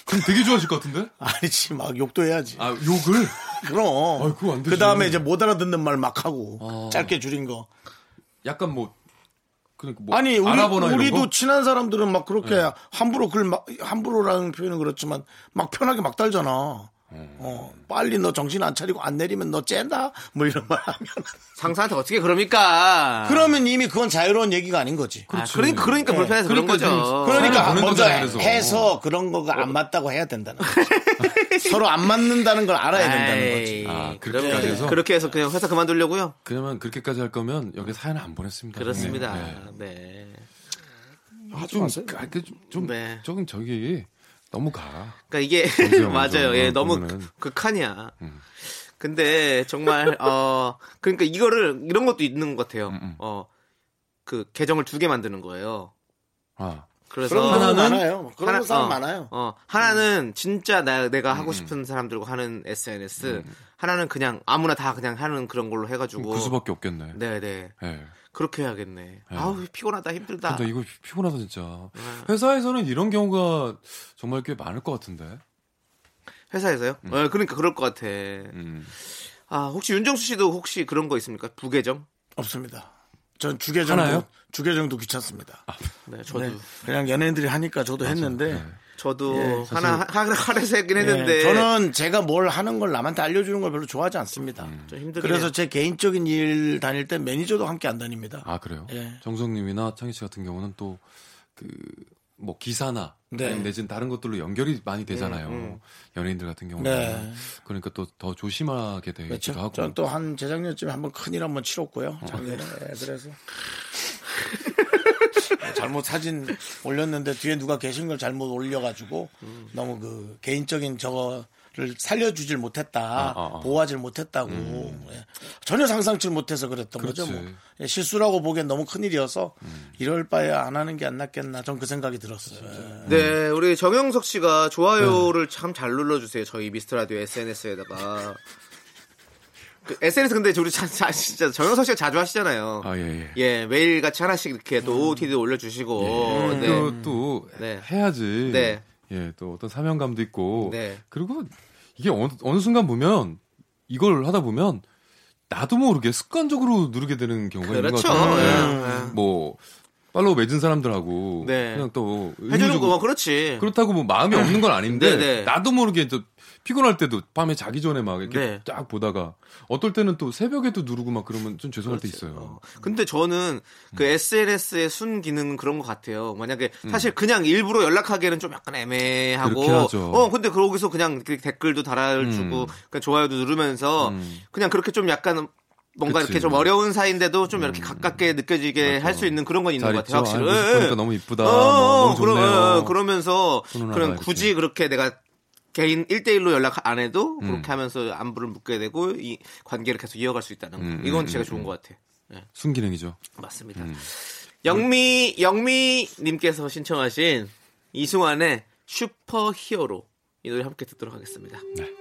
그럼 되게 좋아하실 것 같은데? 아니지 막 욕도 해야지. 아 욕을? 그럼. 아이, 그거 안 되지. 그 다음에 이제 못 알아듣는 말 막 하고 아. 짧게 줄인 거. 약간 뭐 그러니까 뭐 아니 우리? 네. 친한 사람들은 막 그렇게 함부로 글 막, 함부로라는 표현은 그렇지만 막 편하게 막 달잖아. 음. 어, 빨리 너 정신 안 차리고 안 내리면 너 쨘다 뭐 이런 말 하면 상사한테 어떻게 그럽니까? 그러면 이미 그건 자유로운 얘기가 아닌 거지. 아, 그러니까, 그러니까 불편해서 그런 그러니까 거죠. 그러니까 먼저 그래서. 해서 그런 거가 안 맞다고 해야 된다는 거지. 서로 안 맞는다는 걸 알아야 된다는 거지. 아, 그렇게까지 해서? 그렇게 해서 그냥 회사 그만두려고요? 그러면 그렇게까지 할 거면 여기 사연 안 보냈습니다. 그렇습니다. 네. 네. 하지 좀. 아, 그 좀, 좀 네. 저긴 저기 너무 가. 그러니까 이게 맞아요. 예, 저 너무 보면은. 극한이야. 음. 근데 정말 어 그러니까 이거를 이런 것도 있는 것 같아요. 음, 음. 어그 계정을 두 개 만드는 거예요. 아, 그래서 그런 사람 하나는- 많아요. 그런 하나- 사람 어, 많아요. 어, 하나는 진짜 나, 내가 음, 하고 싶은 사람들과 하는 SNS, 하나는 그냥 아무나 다 그냥 하는 그런 걸로 해가지고. 그 수밖에 없겠네. 네네. 예. 그렇게 해야겠네. 아우, 피곤하다, 힘들다. 근데 이거 피곤하다 진짜. 네. 회사에서는 이런 경우가 정말 꽤 많을 것 같은데. 회사에서요? 어, 그러니까 그럴 것 같아. 음. 아, 혹시 윤정수 씨도 혹시 그런 거 있습니까? 부계정? 없습니다. 전 주계정도 하나요? 주계정도 귀찮습니다. 네, 저도. 네, 그냥 연예인들이 하니까 저도 했는데 네. 저도 예, 하나, 하, 하래서 했긴 했는데. 네, 저는 제가 뭘 하는 걸 남한테 알려주는 걸 별로 좋아하지 않습니다. 좀 힘들긴 그래서 해요. 제 개인적인 일 다닐 때 매니저도 함께 안 다닙니다. 아 그래요? 예. 정성님이나 창희 씨 같은 경우는 또 그 뭐 기사나 네. 내지는 다른 것들로 연결이 많이 되잖아요. 음, 연예인들 같은 경우는 네. 그러니까 또 더 조심하게 되기도 그렇죠. 하고. 전 또 한 재작년쯤에 한번 큰일 한번 치렀고요. 작년에 예, 그래서 잘못 사진 올렸는데 뒤에 누가 계신 걸 잘못 올려가지고 너무 그 개인적인 저거 를 살려주질 못했다, 아, 아, 아. 보호하질 못했다고 예. 전혀 상상치 못해서 그랬던 거죠. 그렇지. 뭐. 예, 실수라고 보기엔 너무 큰 일이어서 이럴 바에 안 하는 게 안 낫겠나. 전 그 생각이 들었어요. 예. 네, 우리 정영석 씨가 네. 좋아요를 참 잘 눌러주세요. 저희 미스터 라디오 SNS에다가. 그 SNS 근데 우리 자, 자, 진짜 정영석 씨가 자주 하시잖아요. 아 예, 예. 예, 매일 같이 하나씩 이렇게 또 OOTD 올려주시고. 네. 그또 네. 해야지. 네. 예, 또 어떤 사명감도 있고. 네. 그리고 이게 어느, 어느 순간 보면 이걸 하다 보면 나도 모르게 습관적으로 누르게 되는 경우가 있는 것 그렇죠. 같아요. 예. 뭐 팔로우 맺은 사람들하고 네. 그냥 또 해주는 의무적으로- 거 그렇지. 그렇다고 뭐 마음이 없는 건 아닌데 네, 네. 나도 모르게 또 피곤할 때도 밤에 자기 전에 막 이렇게 네. 딱 보다가 어떨 때는 또 새벽에도 누르고 막 그러면 좀 죄송할 때 그렇지. 있어요. 어. 근데 저는 그 SNS의 순 기능은 그런 것 같아요. 만약에 음. 사실 그냥 일부러 연락하기에는 좀 약간 애매하고. 어, 근데 거기서 그냥 그 댓글도 달아주고, 음. 그냥 좋아요도 누르면서 음. 그냥 그렇게 좀 약간 뭔가 그치. 이렇게 좀 어려운 사이인데도 좀 이렇게 가깝게 느껴지게. 할 수 있는 그런 건 있는 잘것 같아요. 확실히. 보니까 예. 너무 이쁘다. 어, 뭐, 너무 좋네요. 어, 그러면서 그런 이렇게. 굳이 그렇게 내가 개인 1대1로 연락 안 해도 음. 그렇게 하면서 안부를 묻게 되고 이 관계를 계속 이어갈 수 있다는 거. 음, 이건 음, 제가 음, 좋은 음. 것 같아요. 예, 순기능이죠. 맞습니다. 음. 영미 영미 님께서 신청하신 이승환의 슈퍼 히어로 이 노래 함께 듣도록 하겠습니다. 하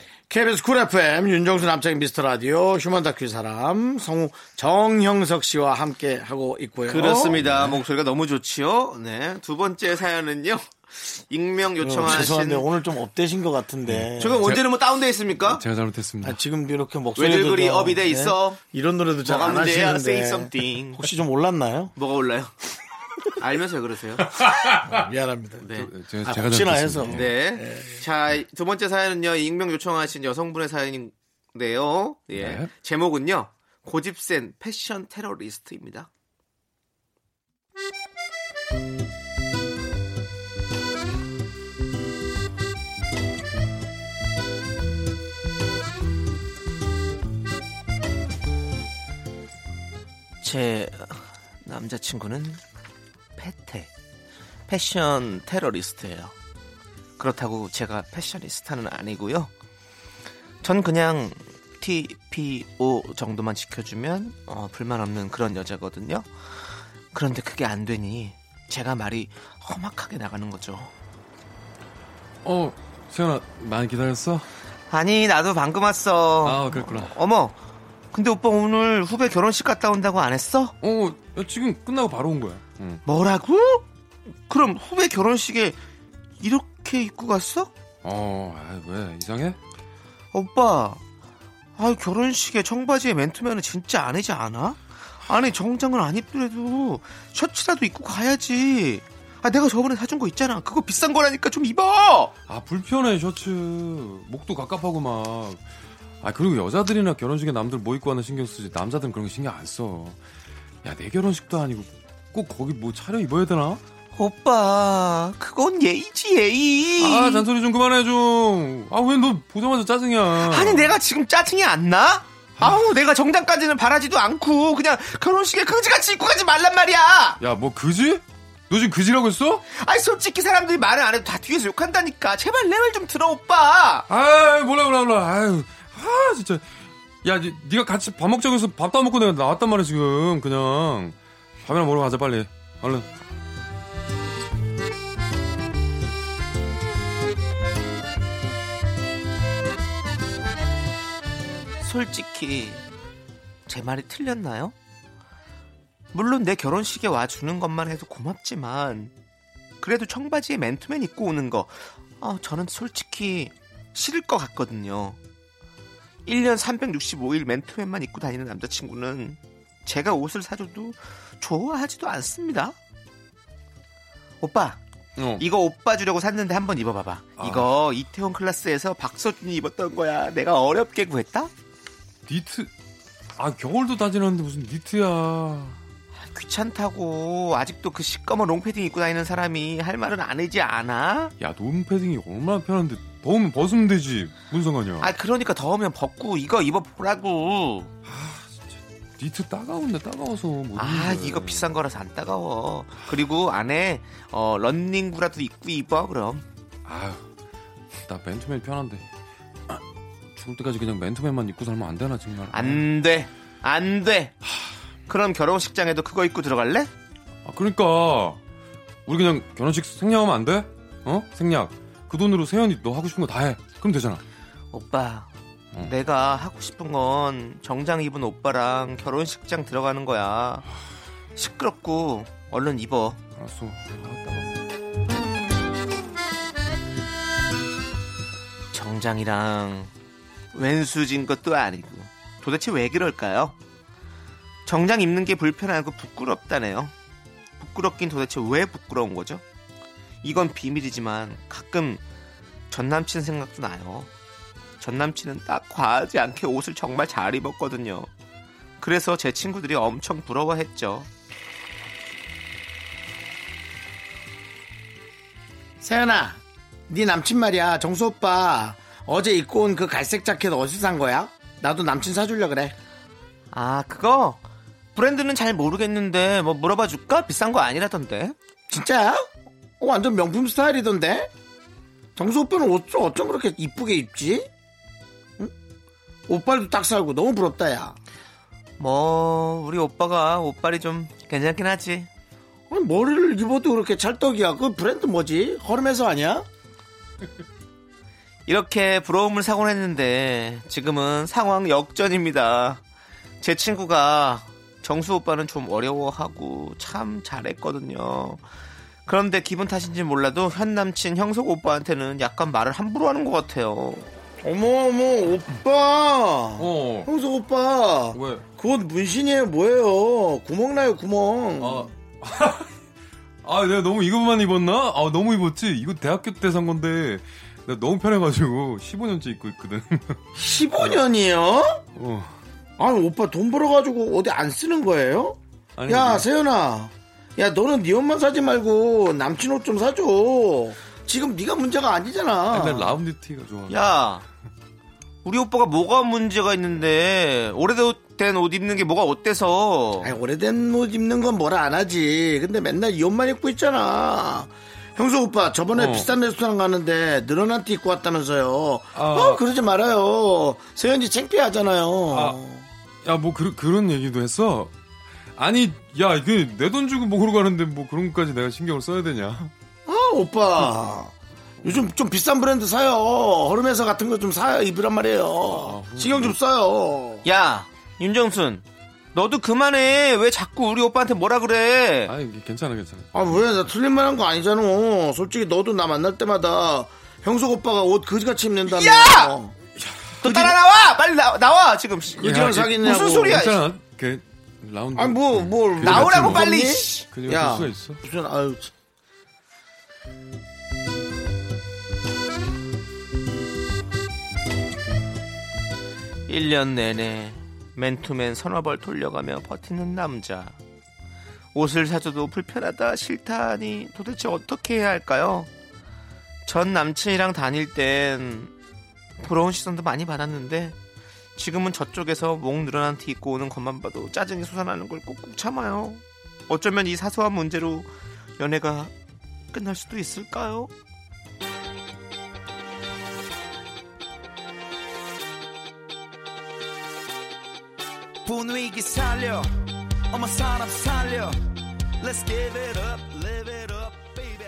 KBS 쿨 FM 윤정수 남창희 미스터 라디오 휴먼 다큐 이 사람 성우 정형석 씨와 함께 하고 있고요. 그렇습니다. 목소리가 너무 좋지요. 네. 두 번째 사연은요. 익명 어, 요청하신 죄송한데 오늘 좀 업되신 것 같은데. 지금 언제는 뭐 다운돼 있습니까? 제가 잘못했습니다. 아, 지금도 이렇게 목소리도 왜들 그리 좀, 업이 돼 네? 있어? 이런 노래도 잘 안? 하시는데. 혹시 좀 올랐나요? 뭐가 올라요? 알면서 왜 그러세요? 미안합니다. 네. 제 가, 아, 제가 혹시나. 해서. 네. 자, 두 번째 사연은요. 익명 요청하신 여성분의 사연인데요. 예. 네. 제목은요. 고집센 패션 테러리스트입니다. 제 남자친구는 패테 패션 테러리스트예요. 그렇다고 제가 패셔니스타는 아니고요. 전 그냥 TPO 정도만 지켜주면 어, 불만 없는 그런 여자거든요. 그런데 그게 안 되니 제가 말이 험악하게 나가는 거죠. 어, 세연아, 많이 기다렸어? 아니 나도 방금 왔어. 아, 그랬구나. 어머, 근데 오빠 오늘 후배 결혼식 갔다 온다고 안 했어? 어, 야, 지금 끝나고 바로 온 거야. 응. 뭐라고? 그럼 후배 결혼식에 이렇게 입고 갔어? 어, 아, 왜 이상해? 오빠, 아 결혼식에 청바지에 맨투맨은 진짜 아니지 않아? 아니 정장은 안 입더라도 셔츠라도 입고 가야지. 아 내가 저번에 사준 거 있잖아. 그거 비싼 거라니까 좀 입어. 아 불편해 셔츠 목도 갑갑하고 막. 아 그리고 여자들이나 결혼식에 남들 뭐 입고 하는 신경 쓰지 남자들은 그런 거 신경 안 써. 야 내 결혼식도 아니고 꼭 거기 뭐 차려 입어야 되나? 오빠, 그건 예의지 예의. 아 잔소리 좀 그만해 좀. 아 왜 너 보자마자 짜증이야. 아니 내가 지금 짜증이 안 나? 아우 내가 정장까지는 바라지도 않고 그냥 결혼식에 그지같이 입고 가지 말란 말이야. 야 뭐 그지? 너 지금 그지라고 했어? 아니 솔직히 사람들이 말을 안 해도 다 뒤에서 욕한다니까. 제발 내 말 좀 들어 오빠. 아이 몰라 몰라 몰라. 아유 아 진짜. 야 니, 네가 같이 밥 먹자고 해서 밥도 안 먹고 내가 나왔단 말이야 지금 그냥 밥이나 먹으러 가자 빨리 얼른. 솔직히 제 말이 틀렸나요? 물론 내 결혼식에 와주는 것만 해도 고맙지만 그래도 청바지에 맨투맨 입고 오는 거 아, 저는 솔직히 싫을 것 같거든요. 1년 365일 맨투맨만 입고 다니는 남자친구는 제가 옷을 사줘도 좋아하지도 않습니다. 오빠, 어. 이거 오빠 주려고 샀는데 한번 입어봐봐. 아. 이거 이태원 클라스에서 박서준이 입었던 거야. 내가 어렵게 구했다? 니트 아 겨울도 다 지났는데 무슨 니트야 귀찮다고 아직도 그 시꺼먼 롱패딩 입고 다니는 사람이 할 말은 아니지 않아? 야 놈패딩이 얼마나 편한데 더우면 벗으면 되지 무슨 상관이야 아 그러니까 더우면 벗고 이거 입어보라고 니트 따가운데 따가워서 못 아 입는 거야. 이거 비싼 거라서 안 따가워 그리고 안에 어 런닝구라도 입고 입어 그럼 아유, 나 맨투맨 편한데. 아, 죽을 때까지 그냥 맨투맨만 입고 살면 안 되나 정말. 안 돼. 안 돼. 그럼 결혼식장에도 그거 입고 들어갈래? 아, 그러니까 우리 그냥 결혼식 생략하면 안 돼? 어? 생략. 그 돈으로 세연이 너 하고 싶은 거 다 해. 그럼 되잖아. 오빠, 어. 내가 하고 싶은 건 정장 입은 오빠랑 결혼식장 들어가는 거야. 시끄럽고 얼른 입어. 알았어. 정장이랑 왼수진 것도 아니고 도대체 왜 그럴까요? 정장 입는 게 불편하고 부끄럽다네요. 부끄럽긴 도대체 왜 부끄러운 거죠? 이건 비밀이지만 가끔 전 남친 생각도 나요. 전 남친은 딱 과하지 않게 옷을 정말 잘 입었거든요. 그래서 제 친구들이 엄청 부러워했죠. 세연아, 네 남친 말이야. 정수 오빠 어제 입고 온 그 갈색 자켓 어디서 산 거야? 나도 남친 사주려 그래. 아, 그거 브랜드는 잘 모르겠는데 뭐 물어봐 줄까? 비싼 거 아니라던데. 진짜야? 어, 완전 명품 스타일이던데? 정수 오빠는 옷좀 어쩜 그렇게 이쁘게 입지? 응? 옷발도 딱 살고 너무 부럽다, 야. 뭐 우리 오빠가 옷발이 좀 괜찮긴 하지. 아니, 머리를 입어도 그렇게 찰떡이야. 그 브랜드 뭐지? 허름해서 아니야? 이렇게 부러움을 사곤 했는데 지금은 상황 역전입니다. 제 친구가 정수 오빠는 좀 어려워하고 참 잘했거든요. 그런데 기분 탓인지 몰라도 현 남친 형석 오빠한테는 약간 말을 함부로 하는 것 같아요. 어머, 어머, 오빠. 어. 형석 오빠. 왜? 그옷 문신이에요, 뭐예요? 구멍 나요, 구멍. 아. 아, 내가 너무 이것만 입었나? 아, 너무 입었지? 이거 대학교 때 산 건데, 내가 너무 편해가지고, 15년째 입고 있거든. 15년이요? 어. 아니, 오빠 돈 벌어가지고 어디 안 쓰는 거예요? 아니, 야, 이게- 세연아. 야, 너는 네 옷만 사지 말고 남친 옷 좀 사줘. 지금 네가 문제가 아니잖아. 난 라운드 티가 좋아. 야, 우리 오빠가 뭐가 문제가 있는데 오래된 옷 입는 게 뭐가 어때서? 아니, 오래된 옷 입는 건 뭐라 안 하지. 근데 맨날 이 옷만 입고 있잖아. 형수 오빠 저번에 어. 비싼 레스토랑 가는데 늘어난 티 입고 왔다면서요. 아. 어, 그러지 말아요. 세연이 창피하잖아요. 아. 야, 뭐, 그, 그런 얘기도 했어? 아니, 야, 이게 내 돈 주고 먹으러 가는데 뭐 그런 것까지 내가 신경을 써야 되냐? 아, 오빠. 요즘 좀 비싼 브랜드 사요. 허름회사 같은 거 좀 사요. 입으란 말이에요. 신경 좀 써요. 야, 윤정순, 너도 그만해. 왜 자꾸 우리 오빠한테 뭐라 그래? 아, 이게 괜찮아, 괜찮아. 아, 왜? 나 틀린 말 한 거 아니잖아. 솔직히 너도 나 만날 때마다 형석 오빠가 옷 그지같이 입는다며. 야! 또 따라 나와! 빨리 나, 나와! 지금. 야, 사귀냐고. 무슨 소리야? 괜찮아. 그, 라운드. 아니, 뭐, 뭐. 그게 나오라고 뭐. 빨리! 그냥 야. 있어. 무슨, 아유. 참. 1년 내내 맨투맨 서너 벌 돌려가며 버티는 남자. 옷을 사줘도 불편하다, 싫다 하니 도대체 어떻게 해야 할까요? 전 남친이랑 다닐 땐 부러운 시선도 많이 받았는데 지금은 저쪽에서 목 늘어난 티 입고 오는 것만 봐도 짜증이 솟아나는 걸 꾹꾹 참아요. 어쩌면 이 사소한 문제로 연애가 끝날 수도 있을까요? 분위기 살려 어머 사람 살려 Let's give it up, live it up, baby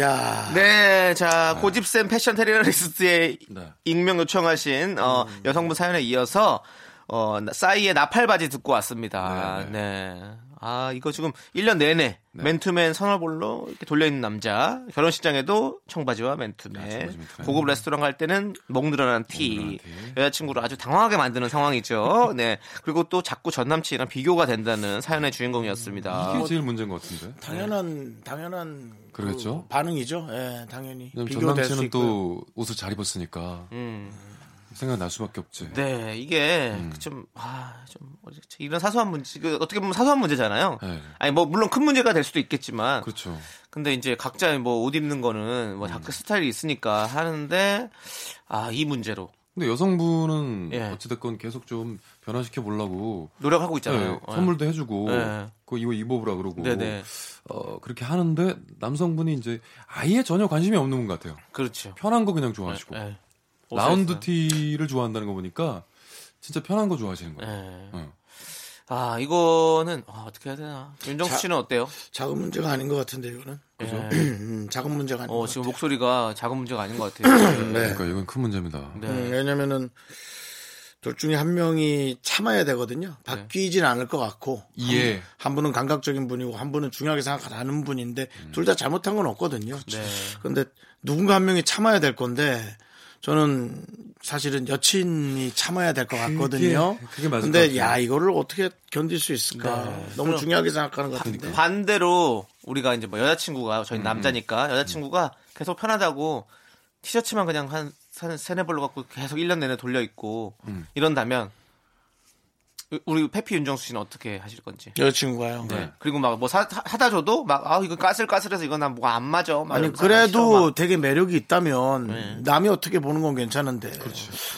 야. 네, 자 고집센 패션 테러리스트의 네. 익명 요청하신 어, 여성분 사연에 이어서 어, 싸이의 나팔 바지 듣고 왔습니다. 네. 네. 아 이거 지금 1년 내내 맨투맨 선월볼로 이렇게 돌려 있는 남자 결혼식장에도 청바지와 맨투맨, 청바지, 맨투맨. 고급 레스토랑 갈 때는 목 늘어난 티, 늘어난 티. 여자친구를 아주 당황하게 만드는 상황이죠. 네, 그리고 또 자꾸 전 남친이랑 비교가 된다는 사연의 주인공이었습니다. 이게 제일 문제인 것 같은데. 당연한, 당연한. 그러겠죠? 그 반응이죠. 예, 당연히. 왜냐면 전 비교될 수 남친은 있고요. 또 옷을 잘 입었으니까 음. 생각날 수밖에 없지. 네, 이게 음. 좀, 아, 좀, 이런 사소한 문제, 그 어떻게 보면 사소한 문제잖아요. 네. 아니, 뭐, 물론 큰 문제가 될 수도 있겠지만. 그렇죠. 근데 이제 각자 뭐 옷 입는 거는 뭐 음. 각자 스타일이 있으니까 하는데, 아, 이 문제로. 근데 여성분은 예. 어찌됐건 계속 좀 변화시켜 보려고 노력하고 있잖아요. 예, 선물도 해주고 예. 그거 이거 입어보라 그러고 네네. 어 그렇게 하는데 남성분이 이제 아예 전혀 관심이 없는 분 같아요. 그렇죠. 편한 거 그냥 좋아하시고 예. 라운드. 티를 좋아한다는 거 보니까 진짜 편한 거 좋아하시는 거예요. 예. 어. 아 이거는 아, 어떻게 해야 되나? 윤정수 자- 씨는 어때요? 작은 문제가 아닌 것 같은데 이거는. 그죠? 음, 작은 문제가 아닌 어것 지금 같아요. 목소리가 작은 문제가 아닌 것 같아요. 네. 그러니까 이건 큰 문제입니다. 네. 음, 왜냐면은 둘 중에 한 명이 참아야 되거든요. 바뀌진 않을 것 같고 이해. 한, 한 분은 감각적인 분이고 한 분은 중요하게 생각하는 분인데 둘다 잘못한 건 없거든요. 네. 근데 누군가 한 명이 참아야 될 건데 저는 사실은 여친이 참아야 될 것 같거든요. 그게 맞을 근데. 야 이거를 어떻게 견딜 수 있을까? 네. 너무 중요하게 생각하는 것 같은데. 반대로 우리가 이제 뭐 여자친구가 음, 저희 남자니까 여자친구가 계속 편하다고 티셔츠만 그냥 한 세- 세네 벌로 갖고 계속 1년 내내 돌려 입고 음. 이런다면 우리 페피 윤정수 씨는 어떻게 하실 건지. 여자친구가요. 네. 그리고 막 뭐 하다 줘도 막 아 이거 까슬까슬해서 이건 난 뭐가 안 맞아. 막 아니 그래도 막. 되게 매력이 있다면 네. 남이 어떻게 보는 건 괜찮은데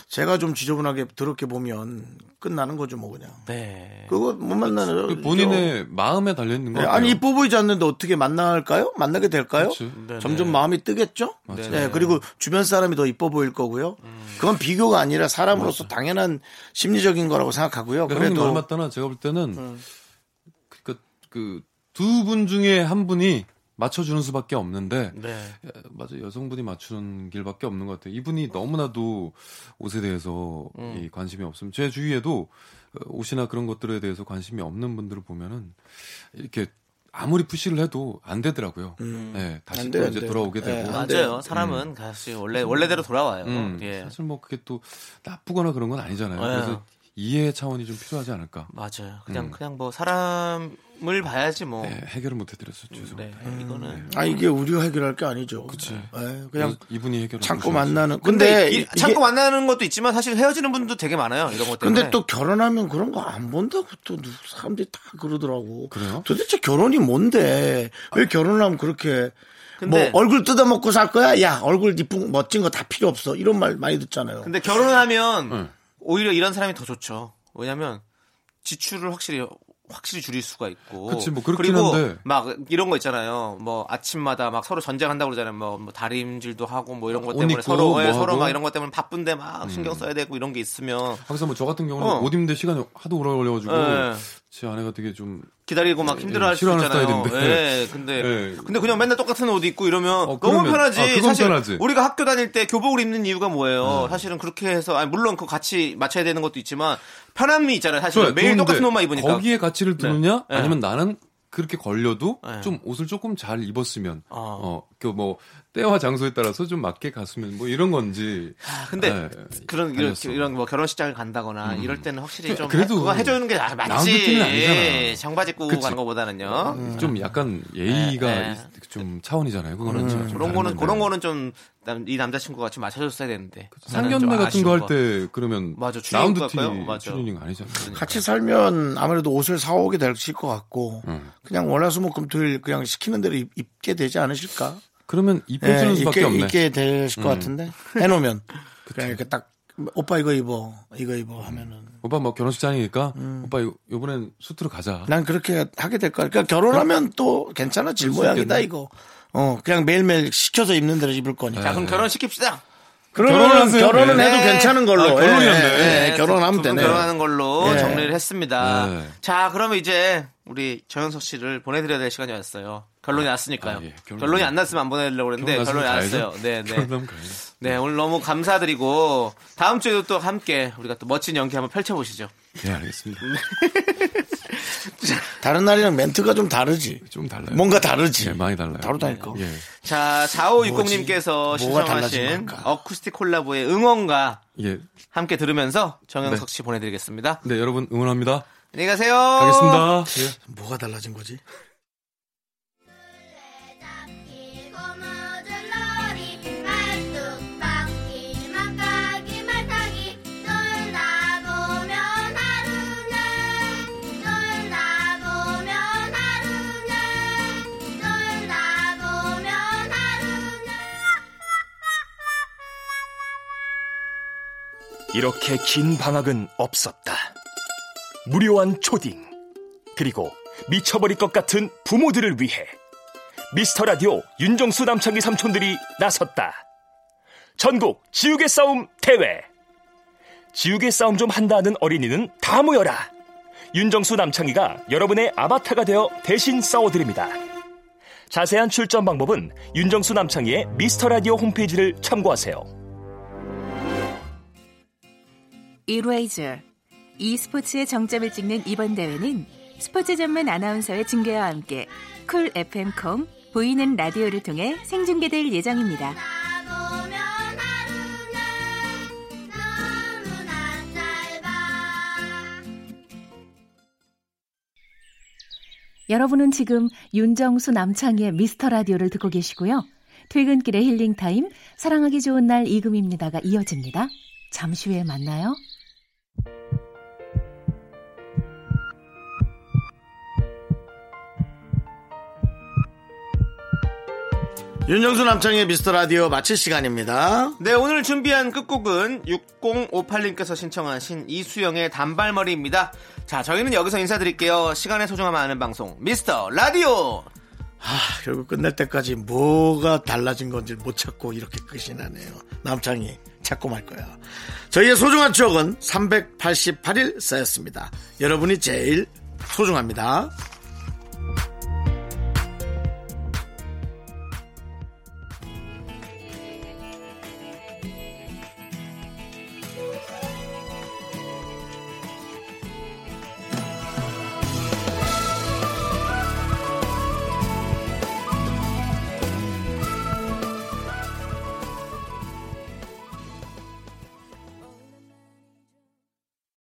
제가 좀 지저분하게 더럽게 보면 끝나는 거죠 뭐 그냥 네. 그거 못 만나는 그 본인의 마음에 달려 있는 거 네. 아니 이뻐 보이지 않는데 어떻게 만날까요? 만나게 될까요? 그렇지. 네, 점점 네. 마음이 뜨겠죠? 맞아요. 네, 그리고 주변 사람이 더 이뻐 보일 거고요. 그건 비교가 아니라 사람으로서 당연한 심리적인 거라고 생각하고요. 그러니까 그래도 말 맞다나 제가 볼 때는 그러니까 그 두 분 중에 한 분이 맞춰주는 수밖에 없는데 네. 예, 맞아 여성분이 맞추는 길밖에 없는 것 같아요. 이분이 너무나도 옷에 대해서 음. 이 관심이 없으면 제 주위에도 어, 옷이나 그런 것들에 대해서 관심이 없는 분들을 보면은 이렇게 아무리 푸시를 해도 안 되더라고요. 네, 다시 안또 이제. 돌아오게 네, 되고. 안 맞아요. 사람은 다시 원래 원래대로 돌아와요. 음, 예. 사실 뭐 그게 또 나쁘거나 그런 건 아니잖아요. 네. 그래서 이해 차원이 좀 필요하지 않을까. 맞아요. 그냥 음. 그냥 뭐 사람을 봐야지 뭐. 네, 해결을 못 해드렸어 죄송합니다. 네, 이거는 아 이게 우리가 해결할 게 아니죠. 그치. 네, 그냥 이분이 해결을 참고. 만나는. 근데 근데 이- 이게- 참고 만나는 것도 있지만 사실 헤어지는 분도 되게 많아요. 이런 것 때문에. 근데 또 결혼하면 그런 거 안 본다고 또 누- 사람들이 다 그러더라고. 그래요? 도대체 결혼이 뭔데? 왜 결혼을 하면 그렇게 뭐 얼굴 뜯어먹고 살 거야? 야 얼굴 이쁜 멋진 거 다 필요 없어. 이런 말 많이 듣잖아요. 근데 결혼하면 응. 오히려 이런 사람이 더 좋죠. 왜냐면 지출을 확실히 확실히 줄일 수가 있고. 그치, 뭐 그렇긴 리고 한데. 막 이런 거 있잖아요. 뭐 아침마다 막 서로 전쟁한다고 그러잖아요. 뭐, 뭐 다림질도 하고 뭐 이런 것옷 때문에 서로 예, 뭐 서로. 음. 막 이런 것 때문에 바쁜데 막 신경 써야 되고 이런 게 있으면 항상 뭐 저 같은 경우는 어. 옷 입는데 시간이 하도 오래 걸려가지고 예. 제 아내가 되게 좀 기다리고 막 예, 힘들어할 수 있잖아요. 스타일인데. 예, 근데 예. 근데 그냥 맨날 똑같은 옷 입고 이러면 어, 너무 편하지. 아, 사실 편하지. 우리가 학교 다닐 때 교복을 입는 이유가 뭐예요? 음. 사실은 그렇게 해서 아니 물론 그 같이 맞춰야 되는 것도 있지만 편함이 있잖아요. 사실 매일 똑같은 옷만 입으니까. 거기에 가치를 두느냐 네. 아니면 나는 그렇게 걸려도 네. 좀 옷을 조금 잘 입었으면 어. 어그 뭐 때와 장소에 따라서 좀 맞게 갔으면 뭐 이런 건지 아, 근데 네, 그런 이런, 달렸어. 이런 뭐 결혼식장을 간다거나 음. 이럴 때는 확실히 좀 그래도 해- 그거 해주는 게 아, 맞지. 아니잖아. 장바지 입고. 가는 것보다는요. 음, 좀 약간 예의가 네, 좀 차원이잖아요. 그거는 좀 그런 거는. 그런 거는 좀 이 남자친구가 좀 맞춰줬어야 되는데. 상견례 같은 거 할 때 그러면 맞아, 라운드? 티 맞아. 추리닝 아니잖아요. 같이 살면 아무래도 옷을 사오게 되실 것 같고 음. 그냥 월화수목금토일 그냥 시키는 대로 입, 입게 되지 않으실까? 그러면 입혀주는 예, 수밖에 입게, 없네. 입게 되실 것 음. 같은데 해놓으면 그냥 이렇게 딱 오빠 이거 입어 이거 입어 하면은 오빠 뭐 결혼식장이니까 음. 오빠 요- 요번엔 수트로 가자. 난 그렇게 하게 될 거야. 그러니까 결혼하면 또 괜찮아질 모양이다. 이거. 어 그냥 매일매일 시켜서 입는 대로 입을 거니까. 자, 그럼 결혼 시킵시다. 그러면 결혼하세요. 결혼은 네. 해도 괜찮은 걸로. 아, 결혼이 안 돼. 예, 예, 결혼하면 두분 되네. 결혼하는 걸로 예. 정리를 했습니다. 네. 자, 그러면 이제 우리 정현석 씨를 보내드려야 될 시간이 왔어요. 결론이 났으니까요. 아, 예. 결론이- 결론이 안 났으면 안 보내려고 그랬는데 결론이 났어요. 네, 네. 가야죠. 네, 오늘 너무 감사드리고 다음 주에도 또 함께 우리가 또 멋진 연기 한번 펼쳐 보시죠. 네, 알겠습니다. 다른 날이랑 멘트가 좀 다르지. 좀 달라요. 뭔가 다르지. 예, 많이 달라요. 다르다니까. 예. 자, 4560님께서 뭐가 달라진 신청하신? 어쿠스틱 콜라보의 응원가 예. 함께 들으면서 정영석 네. 씨 보내드리겠습니다. 네, 여러분 응원합니다. 안녕히 가세요. 가겠습니다. 예. 뭐가 달라진 거지? 이렇게 긴 방학은 없었다. 무료한 초딩, 그리고 미쳐버릴 것 같은 부모들을 위해 미스터 라디오 윤정수 남창희 삼촌들이 나섰다. 전국 지우개 싸움 대회. 지우개 싸움 좀 한다는 어린이는 다 모여라. 윤정수 남창희가 여러분의 아바타가 되어 대신 싸워드립니다. 자세한 출전 방법은 윤정수 남창희의 미스터 라디오 홈페이지를 참고하세요. 이레이저 e스포츠의 정점을 찍는 이번 대회는 스포츠 전문 아나운서의 중계와 함께 쿨 FM.com 보이는 라디오를 통해 생중계될 예정입니다. 여러분은 지금 윤정수 남창희의 미스터 라디오를 듣고 계시고요. 퇴근길의 힐링 타임 사랑하기 좋은 날 이금입니다가 이어집니다. 잠시 후에 만나요. 윤정수 남창의 미스터 라디오 마칠 시간입니다. 네, 오늘 준비한 끝곡은 6058님께서 신청하신 이수영의 단발머리입니다. 자, 저희는 여기서 인사드릴게요. 시간의 소중함 아는 방송, 미스터 라디오! 아, 결국 끝날 때까지 뭐가 달라진 건지 못 찾고 이렇게 끝이 나네요. 남창이 찾고 말 거야. 저희의 소중한 추억은 388일 쌓였습니다. 여러분이 제일 소중합니다.